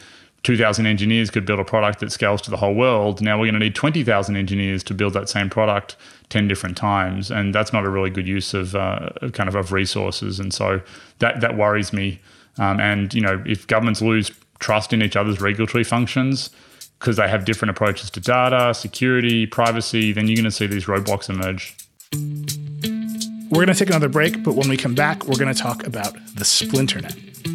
2,000 engineers could build a product that scales to the whole world. Now we're going to need 20,000 engineers to build that same product 10 different times. And that's not a really good use of uh, kind of, of resources. And so that, that worries me. Um, and, you know, if governments lose trust in each other's regulatory functions because they have different approaches to data, security, privacy, then you're going to see these roadblocks emerge. We're going to take another break, but when we come back, we're going to talk about the splinternet.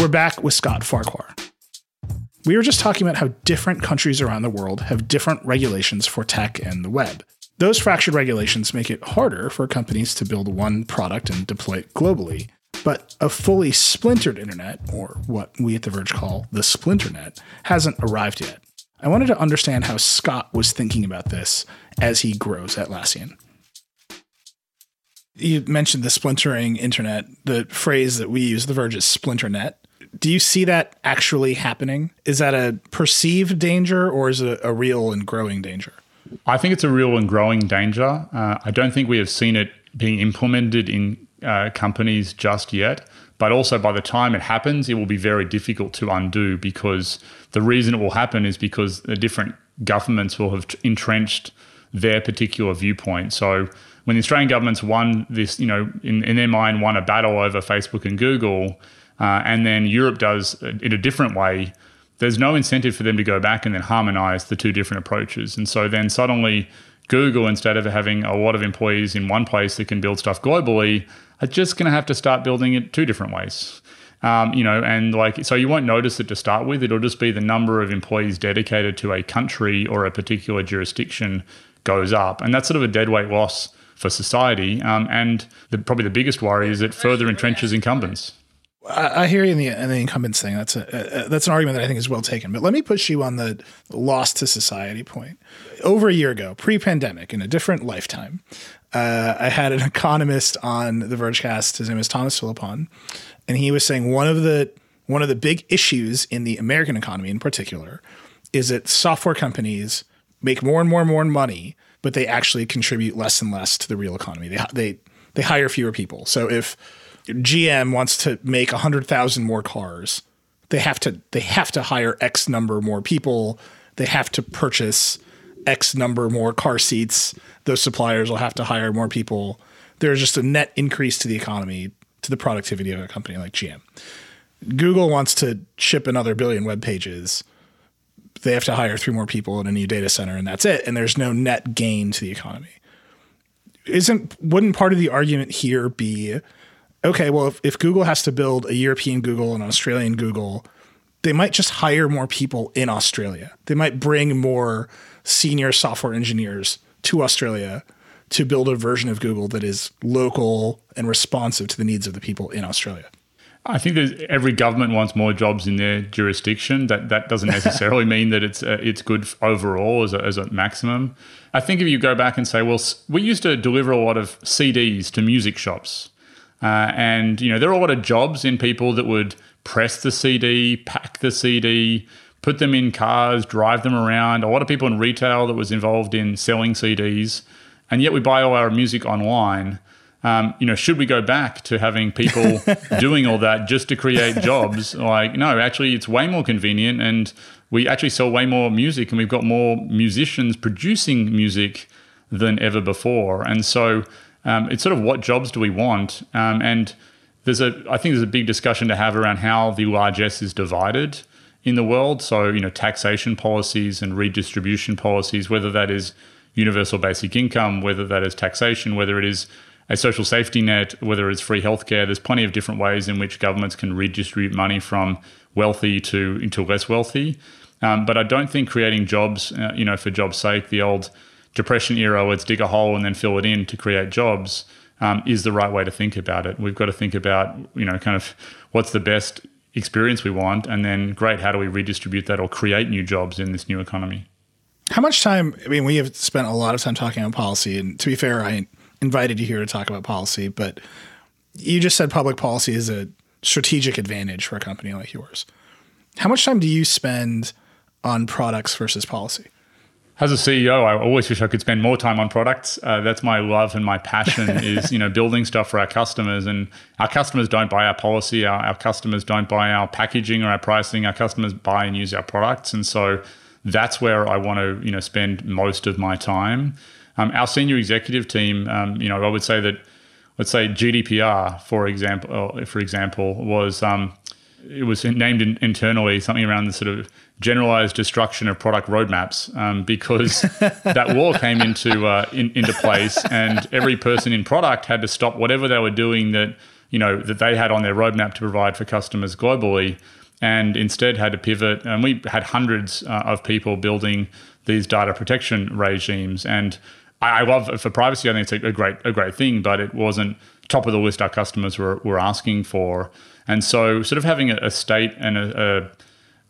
We're back with Scott Farquhar. We were just talking about how different countries around the world have different regulations for tech and the web. Those fractured regulations make it harder for companies to build one product and deploy it globally. But a fully splintered internet, or what we at The Verge call the splinternet, hasn't arrived yet. I wanted to understand how Scott was thinking about this as he grows Atlassian. You mentioned the splintering internet. The phrase that we use, The Verge, is splinternet. Do you see that actually happening? Is that a perceived danger or is it a real and growing danger? I think it's a real and growing danger. Uh, I don't think we have seen it being implemented in uh, companies just yet. But also, by the time it happens, it will be very difficult to undo because the reason it will happen is because the different governments will have entrenched their particular viewpoint. So, when the Australian government's won this, you know, in, in their mind, won a battle over Facebook and Google, uh, and then Europe does in a different way, there's no incentive for them to go back and then harmonize the two different approaches. And so then suddenly, Google, instead of having a lot of employees in one place that can build stuff globally, are just going to have to start building it two different ways. Um, you know, and like, so you won't notice it to start with. It'll just be the number of employees dedicated to a country or a particular jurisdiction goes up. And that's sort of a deadweight loss for society. Um, and the, probably the biggest worry is it further entrenches incumbents. I, hear you in the, in the incumbents thing. That's a, a, that's an argument that I think is well taken. But let me push you on the loss to society point. Over a year ago, pre-pandemic, in a different lifetime, uh, I had an economist on the Vergecast. His name is Thomas Philippon, and he was saying one of the one of the big issues in the American economy, in particular, is that software companies make more and more and more money, but they actually contribute less and less to the real economy. They they they hire fewer people. So if GM wants to make 100,000 more cars, they have to they have to hire X number more people. They have to purchase X number more car seats. Those suppliers will have to hire more people. There's just a net increase to the economy, to the productivity of a company like GM. Google wants to ship another billion web pages. They have to hire three more people in a new data center, and that's it. And there's no net gain to the economy. Isn't wouldn't part of the argument here be okay, well, if, if Google has to build a European Google and an Australian Google, they might just hire more people in Australia. They might bring more senior software engineers to Australia to build a version of Google that is local and responsive to the needs of the people in Australia. I think that every government wants more jobs in their jurisdiction. That that doesn't necessarily mean that it's uh, it's good overall as a, as a maximum. I think if you go back and say, well, we used to deliver a lot of CDs to music shops. Uh, and, you know, there are a lot of jobs in people that would press the CD, pack the CD, put them in cars, drive them around. A lot of people in retail that was involved in selling CDs. And yet we buy all our music online. Um, you know, should we go back to having people doing all that just to create jobs? Like, no, actually, it's way more convenient, and we actually sell way more music, and we've got more musicians producing music than ever before. And so, um, it's sort of what jobs do we want? Um, and there's a, I think there's a big discussion to have around how the largesse is divided in the world. So, you know, taxation policies and redistribution policies, whether that is universal basic income, whether that is taxation, whether it is a social safety net, whether it's free healthcare. There's plenty of different ways in which governments can redistribute money from wealthy to into less wealthy. Um, but I don't think creating jobs, uh, you know, for jobs' sake, the old depression era, let's dig a hole and then fill it in to create jobs, um, is the right way to think about it. We've got to think about, you know, kind of what's the best experience we want, and then great, how do we redistribute that or create new jobs in this new economy? How much time? I mean, we have spent a lot of time talking about policy, and to be fair, I invited you here to talk about policy, but you just said public policy is a strategic advantage for a company like yours. How much time do you spend on products versus policy? As a CEO, I always wish I could spend more time on products. Uh, that's my love and my passion is, you know, building stuff for our customers. And our customers don't buy our policy. Our, our customers don't buy our packaging or our pricing. Our customers buy and use our products. And so that's where I want to, you know, spend most of my time. Um, our senior executive team, um, you know, I would say that, let's say GDPR, for example, for example, was um, it was named in, internally something around the sort of generalized destruction of product roadmaps um, because that law came into uh, in, into place, and every person in product had to stop whatever they were doing that you know that they had on their roadmap to provide for customers globally, and instead had to pivot. And we had hundreds uh, of people building these data protection regimes, and I, I love for privacy. I think it's a, a great a great thing, but it wasn't top of the list our customers were, were asking for. And so, sort of having a, a state and a, a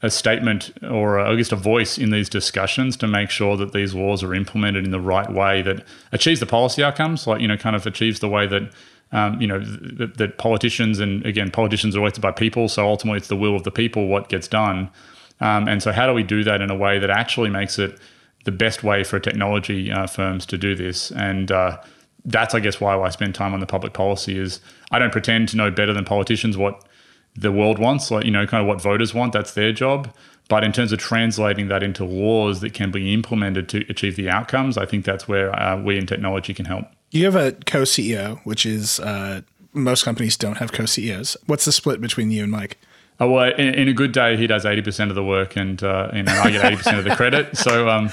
a statement or at least a voice in these discussions to make sure that these laws are implemented in the right way that achieves the policy outcomes, like, you know, kind of achieves the way that, um, you know, th- that politicians and again, politicians are elected by people. So ultimately it's the will of the people what gets done. Um, and so how do we do that in a way that actually makes it the best way for technology uh, firms to do this? And, uh, that's, I guess, why I spend time on the public policy is I don't pretend to know better than politicians what the world wants, like, you know, kind of what voters want, that's their job. But in terms of translating that into laws that can be implemented to achieve the outcomes, I think that's where uh, we in technology can help. You have a co CEO, which is uh, most companies don't have co CEOs. What's the split between you and Mike? Oh, well, in, in, a good day, he does 80% of the work and, uh, and I get 80% of the credit. So um,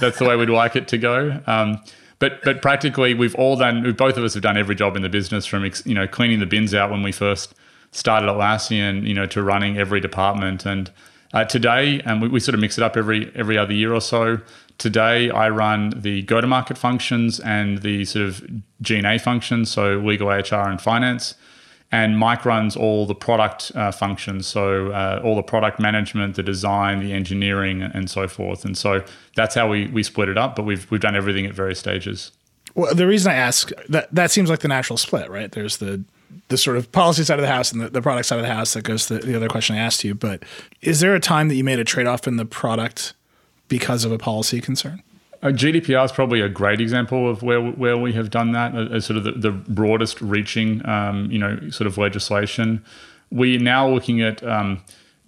that's the way we'd like it to go. Um, but but practically, we've all done. Both of us have done every job in the business, from you know cleaning the bins out when we first started Atlassian, you know, to running every department. And uh, today, and we, we, sort of mix it up every every other year or so. Today, I run the go-to-market functions and the sort of G&A functions, so legal, HR, and finance. And Mike runs all the product uh, functions, so uh, all the product management, the design, the engineering, and so forth. And so that's how we we split it up. But we've we've done everything at various stages. Well, the reason I ask that that seems like the natural split, right? There's the the sort of policy side of the house and the, the product side of the house that goes to the, the other question I asked you. But is there a time that you made a trade off in the product because of a policy concern? Uh, GDPR is probably a great example of where where we have done that as sort of the, the broadest reaching, um, you know, sort of legislation. We are now looking at um,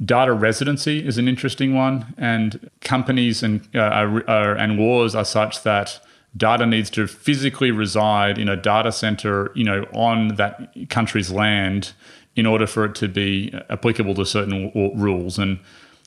data residency is an interesting one, and companies and uh, are, are, and laws are such that data needs to physically reside in a data center, you know, on that country's land in order for it to be applicable to certain rules. And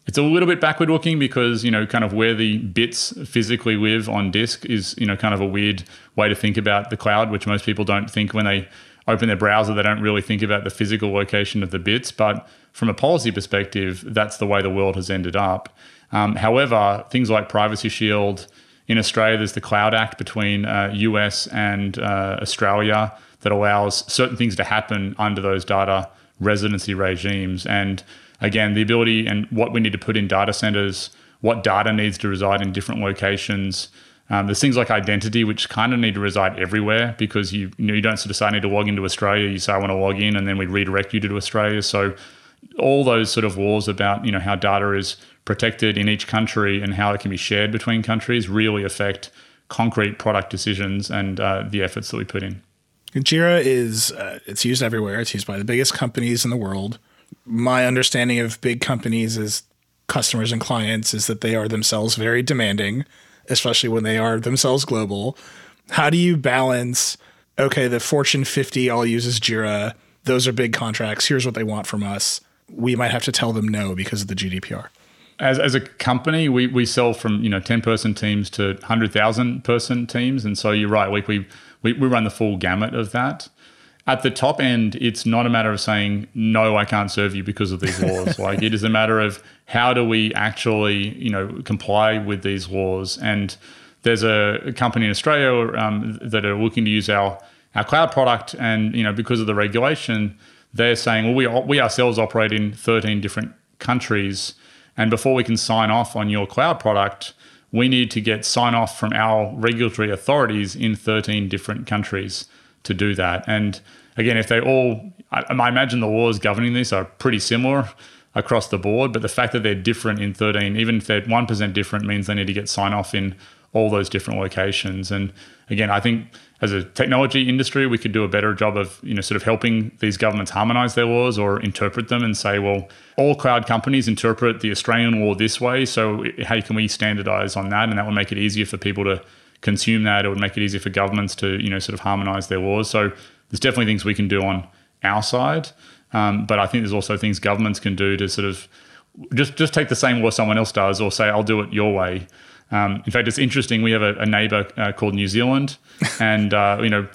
it's a little bit backward looking because, you know, kind of where the bits physically live on disk is, you know, kind of a weird way to think about the cloud, which most people don't think when they open their browser, they don't really think about the physical location of the bits. But from a policy perspective, that's the way the world has ended up. Um, however, things like Privacy Shield, in Australia, there's the Cloud Act between uh, US and uh, Australia that allows certain things to happen under those data residency regimes. And again, the ability and what we need to put in data centers, what data needs to reside in different locations. Um, there's things like identity, which kind of need to reside everywhere because you, you, know, you don't sort of say I need to log into Australia. You say I want to log in, and then we redirect you to Australia. So all those sort of laws about you know how data is protected in each country and how it can be shared between countries really affect concrete product decisions and uh, the efforts that we put in. Jira is uh, it's used everywhere. It's used by the biggest companies in the world. My understanding of big companies as customers and clients is that they are themselves very demanding, especially when they are themselves global. How do you balance? Okay, the Fortune 50 all uses Jira. Those are big contracts. Here's what they want from us. We might have to tell them no because of the GDPR as, as a company, we, we sell from you know ten person teams to hundred thousand person teams, and so you're right. We we, we run the full gamut of that. At the top end, it's not a matter of saying, no, I can't serve you because of these laws. like it is a matter of how do we actually, you know, comply with these laws. And there's a company in Australia um, that are looking to use our, our cloud product. And, you know, because of the regulation, they're saying, well, we, we ourselves operate in 13 different countries. And before we can sign off on your cloud product, we need to get sign off from our regulatory authorities in 13 different countries to do that. And again, if they all, I, I imagine the laws governing this are pretty similar across the board, but the fact that they're different in 13, even if they're 1% different, means they need to get sign off in all those different locations. And again, I think as a technology industry, we could do a better job of, you know, sort of helping these governments harmonize their laws or interpret them and say, well, all cloud companies interpret the Australian law this way. So how can we standardize on that? And that will make it easier for people to consume that. It would make it easier for governments to, you know, sort of harmonize their laws. So there's definitely things we can do on our side. Um, but I think there's also things governments can do to sort of just just take the same law someone else does or say, I'll do it your way. Um, in fact, it's interesting. We have a, a neighbor uh, called New Zealand, and uh, you know,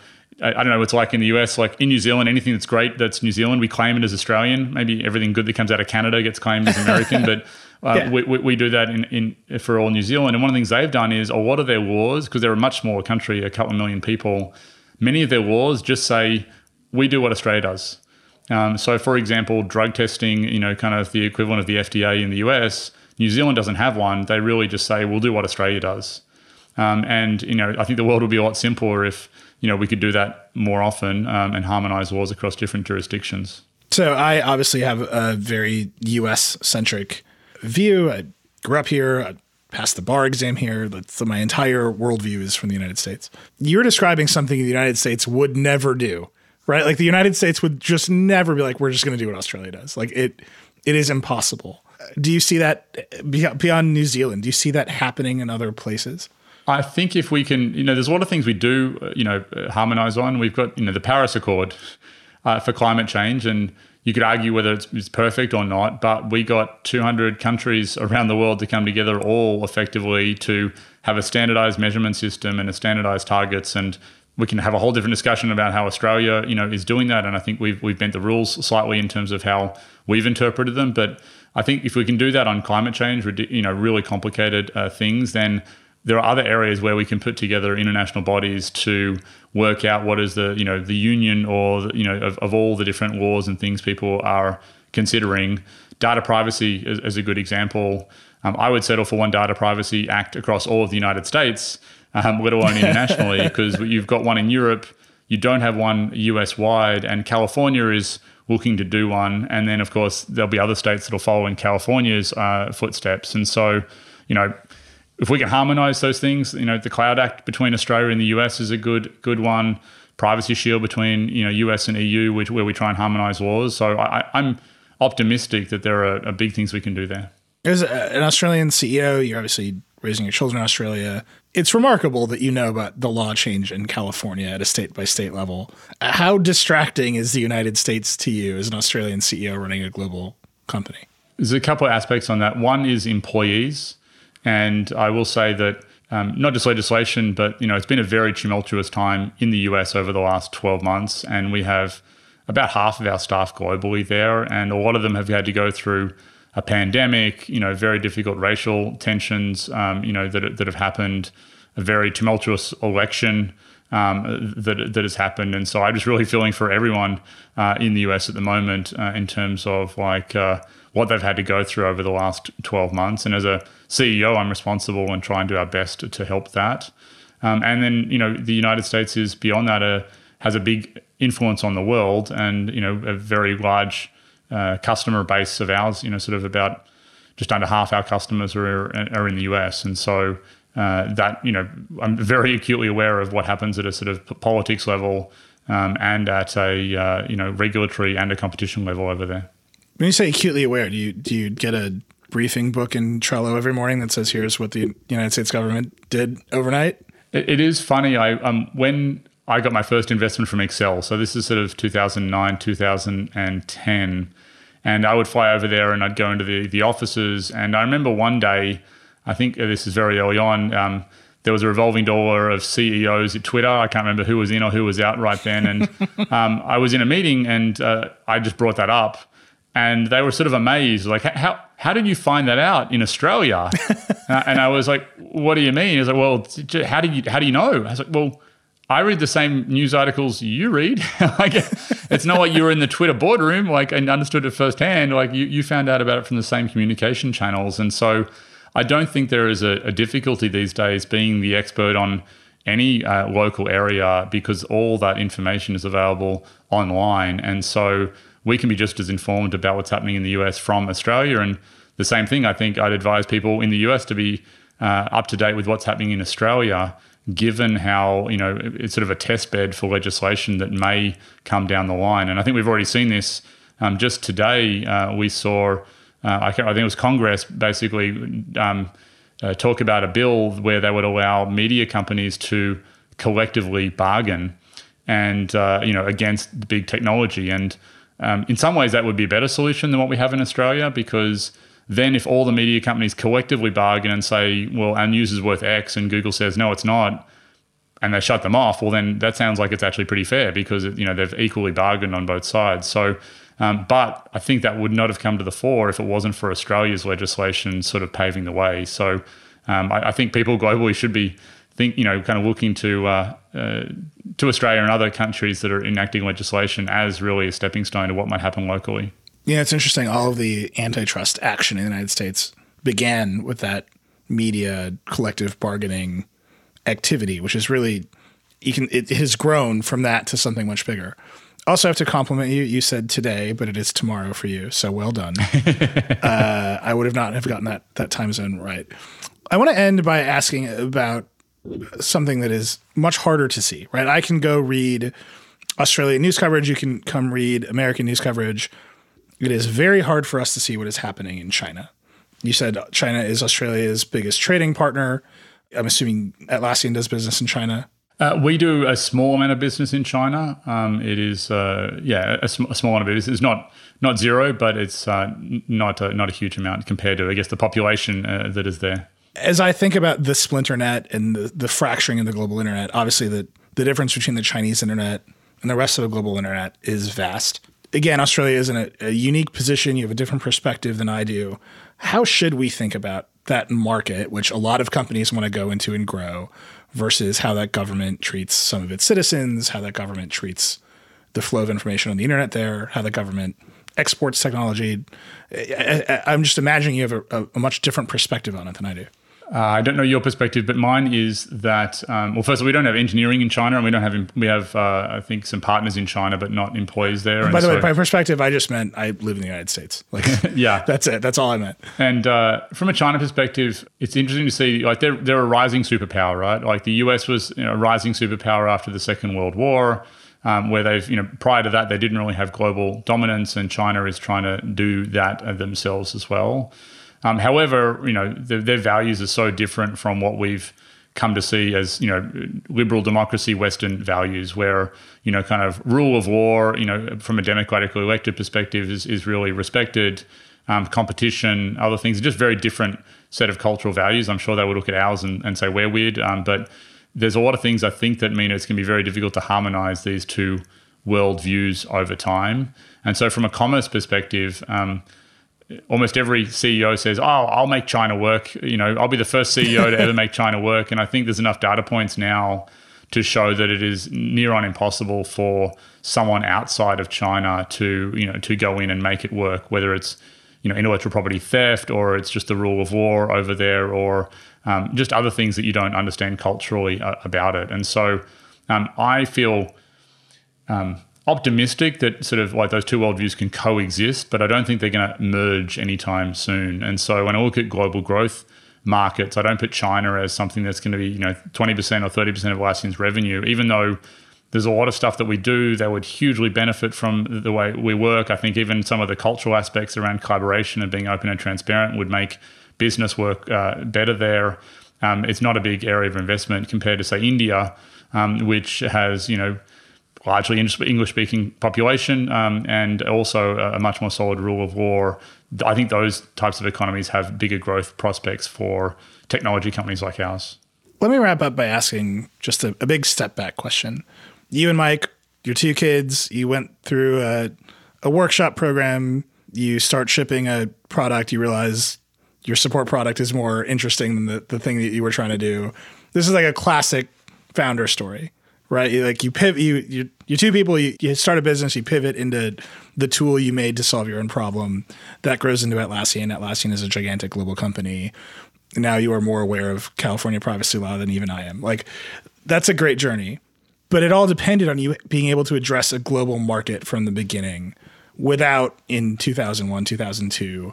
I, I, don't know what it's like in the US. Like in New Zealand, anything that's great that's New Zealand, we claim it as Australian. Maybe everything good that comes out of Canada gets claimed as American, but uh, yeah. we, we, we, do that in, in for all New Zealand. And one of the things they've done is a lot of their wars, because they're a much smaller country, a couple of million people, many of their wars just say we do what Australia does. Um, so, for example, drug testing, you know, kind of the equivalent of the FDA in the US New Zealand doesn't have one. They really just say, we'll do what Australia does. Um, and, you know, I think the world would be a lot simpler if, you know, we could do that more often um, and harmonize laws across different jurisdictions. So I obviously have a very US centric view. I grew up here. I passed the bar exam here. That's my entire worldview is from the United States. You're describing something the United States would never do, right? Like the United States would just never be like, we're just going to do what Australia does. Like it, it is impossible do you see that beyond New Zealand? Do you see that happening in other places? I think if we can, you know, there's a lot of things we do, uh, you know, uh, harmonize on. We've got, you know, the Paris Accord uh, for climate change, and you could argue whether it's, it's, perfect or not, but we got 200 countries around the world to come together all effectively to have a standardized measurement system and a standardized targets. And we can have a whole different discussion about how Australia, you know, is doing that. And I think we've, we've bent the rules slightly in terms of how we've interpreted them. But I think if we can do that on climate change, you know, really complicated uh, things, then there are other areas where we can put together international bodies to work out what is the you know the union or the, you know of, of all the different laws and things people are considering. Data privacy is, is a good example. Um, I would settle for one data privacy act across all of the United States, um, let alone internationally, because you've got one in Europe, you don't have one US wide, and California is looking to do one. And then, of course, there'll be other states that'll follow in California's uh, footsteps. And so, you know, if we can harmonize those things, you know, the Cloud Act between Australia and the US is a good good one. Privacy Shield between you know US and EU, which, where we try and harmonize laws. So I, am optimistic that there are, are, big things we can do there. As an Australian CEO, you're obviously raising your children in Australia it's remarkable that you know about the law change in California at a state by state level. How distracting is the United States to you as an Australian CEO running a global company? There's a couple of aspects on that. One is employees, and I will say that um, not just legislation, but you know, it's been a very tumultuous time in the US over the last 12 months, and we have about half of our staff globally there, and a lot of them have had to go through a pandemic, you know, very difficult racial tensions, um, you know, that, that have happened, a very tumultuous election um, that, that has happened. And so I'm just really feeling for everyone uh, in the US at the moment uh, in terms of like uh, what they've had to go through over the last 12 months. And as a CEO, I'm responsible and try and do our best to, to help that. Um, and then, you know, the United States is beyond that, a, uh, has a big influence on the world and, you know, a very large uh, customer base of ours, you know, sort of about just under half our customers are, are in the US. And so uh, that, you know, I'm very acutely aware of what happens at a sort of politics level um, and at a, uh, you know, regulatory and a competition level over there. When you say acutely aware, do you, do you get a briefing book in Trello every morning that says, here's what the United States government did overnight? it, is funny. I, um, when I got my first investment from Accel, So this is sort of 2009, 2010. And I would fly over there and I'd go into the, the offices. And I remember one day, I think this is very early on, um, there was a revolving door of CEOs at Twitter. I can't remember who was in or who was out right then. And um, I was in a meeting and uh, I just brought that up. And they were sort of amazed, like, how, how did you find that out in Australia? uh, and I was like, what do you mean? He was like, well, how do you, how do you know? I was like, well, I read the same news articles you read. like, it's not like you were in the Twitter boardroom, like, and understood it firsthand. Like, you, you found out about it from the same communication channels. And so, I don't think there is a, a difficulty these days being the expert on any uh, local area because all that information is available online. And so we can be just as informed about what's happening in the US from Australia. And the same thing, I think I'd advise people in the US to be uh, up to date with what's happening in Australia, given how, you know, it's sort of a test bed for legislation that may come down the line. And I think we've already seen this. Um, just today, uh, we saw uh, I, I, think it was Congress basically um, uh, talk about a bill where they would allow media companies to collectively bargain and uh, you know against big technology. And um, in some ways, that would be a better solution than what we have in Australia because then if all the media companies collectively bargain and say, well, our news is worth X, and Google says no, it's not. And they shut them off. Well, then that sounds like it's actually pretty fair because you know they've equally bargained on both sides. So um, but I think that would not have come to the fore if it wasn't for Australia's legislation sort of paving the way. So um, I, I, think people globally should be think you know kind of looking to uh, uh, to Australia and other countries that are enacting legislation as really a stepping stone to what might happen locally. Yeah, it's interesting. All of the antitrust action in the United States began with that media collective bargaining activity, which is really you can it has grown from that to something much bigger also have to compliment you. You said today, but it is tomorrow for you. So well done. uh, I would have not have gotten that that time zone right. I want to end by asking about something that is much harder to see. Right, I can go read Australian news coverage. You can come read American news coverage. It is very hard for us to see what is happening in China. You said China is Australia's biggest trading partner. I'm assuming Atlassian does business in China. Uh, we do a small amount of business in China. Um, it is, uh, yeah, a, sm- a, small amount of business. It's not not zero, but it's uh, not a, not a huge amount compared to, I guess, the population uh, that is there. As I think about the splinter net and the, the fracturing of the global internet, obviously the the difference between the Chinese internet and the rest of the global internet is vast. Again, Australia is in a, a unique position. You have a different perspective than I do. How should we think about that market, which a lot of companies want to go into and grow? versus how that government treats some of its citizens, how that government treats the flow of information on the internet there, how the government exports technology. I, am just imagining you have a, a, much different perspective on it than I do. Uh, I don't know your perspective, but mine is that um, well, first of all, we don't have engineering in China, and we don't have we have uh, I think some partners in China, but not employees there. By the so, way, by perspective, I just meant I live in the United States. Like, yeah, that's it. That's all I meant. And uh, from a China perspective, it's interesting to see like they're they're a rising superpower, right? Like the US was you know, a rising superpower after the Second World War. Um, where they've, you know, prior to that, they didn't really have global dominance, and China is trying to do that themselves as well. Um, however, you know, the, their values are so different from what we've come to see as you know liberal democracy western values where you know kind of rule of law you know from a democratically elected perspective is, is really respected. Um, competition other things just very different set of cultural values. I'm sure they would look at ours and, and say we're weird um, but there's a lot of things i think that mean it's going to be very difficult to harmonize these two world views over time. And so from a commerce perspective um, almost every CEO says, "Oh, I'll make China work." You know, I'll be the first CEO to ever make China work. And I think there's enough data points now to show that it is near on impossible for someone outside of China to you know to go in and make it work. Whether it's you know intellectual property theft or it's just the rule of law over there or um, just other things that you don't understand culturally uh, about it. And so um, I feel. Um, optimistic that sort of like those two worldviews can coexist, but I don't think they're going to merge anytime soon. And so when I look at global growth markets, I don't put China as something that's going to be, you know, 20% or 30% of Atlassian's revenue, even though there's a lot of stuff that we do that would hugely benefit from the way we work. I think even some of the cultural aspects around collaboration and being open and transparent would make business work uh, better there. Um, it's not a big area of investment compared to, say, India, um, which has, you know, largely English speaking population um, and also a much more solid rule of law. I think those types of economies have bigger growth prospects for technology companies like ours. let me wrap up by asking just a, a, big step back question. You and Mike, your two kids, you went through a, a workshop program. You start shipping a product. You realize your support product is more interesting than the, the thing that you were trying to do. This is like a classic founder story, right? Like you pivot, you, you, you two people, you, you start a business, you pivot into the tool you made to solve your own problem. That grows into Atlassian. Atlassian is a gigantic global company now you are more aware of California privacy law than even I am. Like that's a great journey, but it all depended on you being able to address a global market from the beginning without in 2001, 2002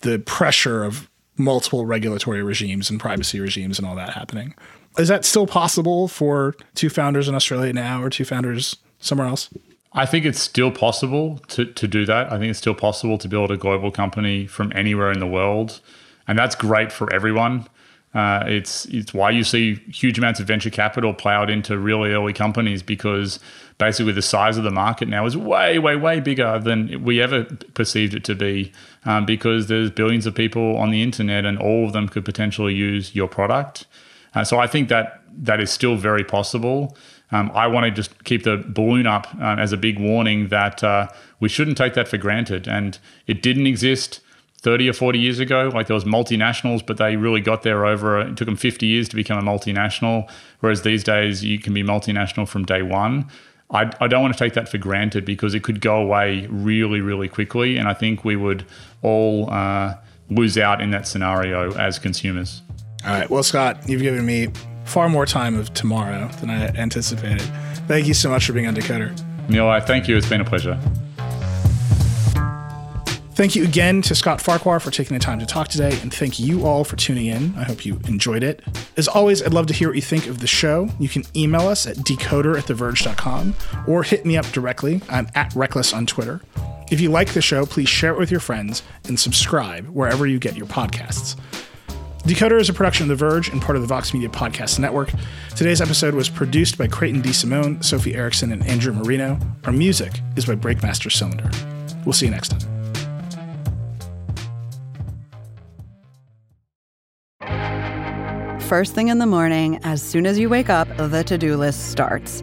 the pressure of multiple regulatory regimes and privacy regimes and all that happening. Is that still possible for two founders in Australia now or two founders somewhere else? I think it's still possible to, to do that. I think it's still possible to build a global company from anywhere in the world and that's great for everyone. Uh, it's it's why you see huge amounts of venture capital plowed into really early companies because basically the size of the market now is way way way bigger than we ever perceived it to be um, because there's billions of people on the internet and all of them could potentially use your product. Uh, so I think that that is still very possible. Um, I want to just keep the balloon up um, as a big warning that uh, we shouldn't take that for granted. And it didn't exist 30 or 40 years ago. Like there was multinationals, but they really got there over, it took them 50 years to become a multinational. Whereas these days you can be multinational from day one. I, I don't want to take that for granted because it could go away really, really quickly. And I think we would all uh, lose out in that scenario as consumers. All right. Well, Scott, you've given me far more time of tomorrow than I anticipated. Thank you so much for being on Decoder. Nilay, thank you. It's been a pleasure. Thank you again to Scott Farquhar for taking the time to talk today, and thank you all for tuning in. I hope you enjoyed it. As always, I'd love to hear what you think of the show. You can email us at decoder at theverge.com or hit me up directly. I'm at Reckless on Twitter. If you like the show, please share it with your friends and subscribe wherever you get your podcasts. Decoder is a production of The Verge and part of the Vox Media Podcast Network. Today's episode was produced by Creighton D. DeSimone, Sophie Erickson, and Andrew Marino. Our music is by Breakmaster Cylinder. We'll see you next time. First thing in the morning, as soon as you wake up, the to do list starts.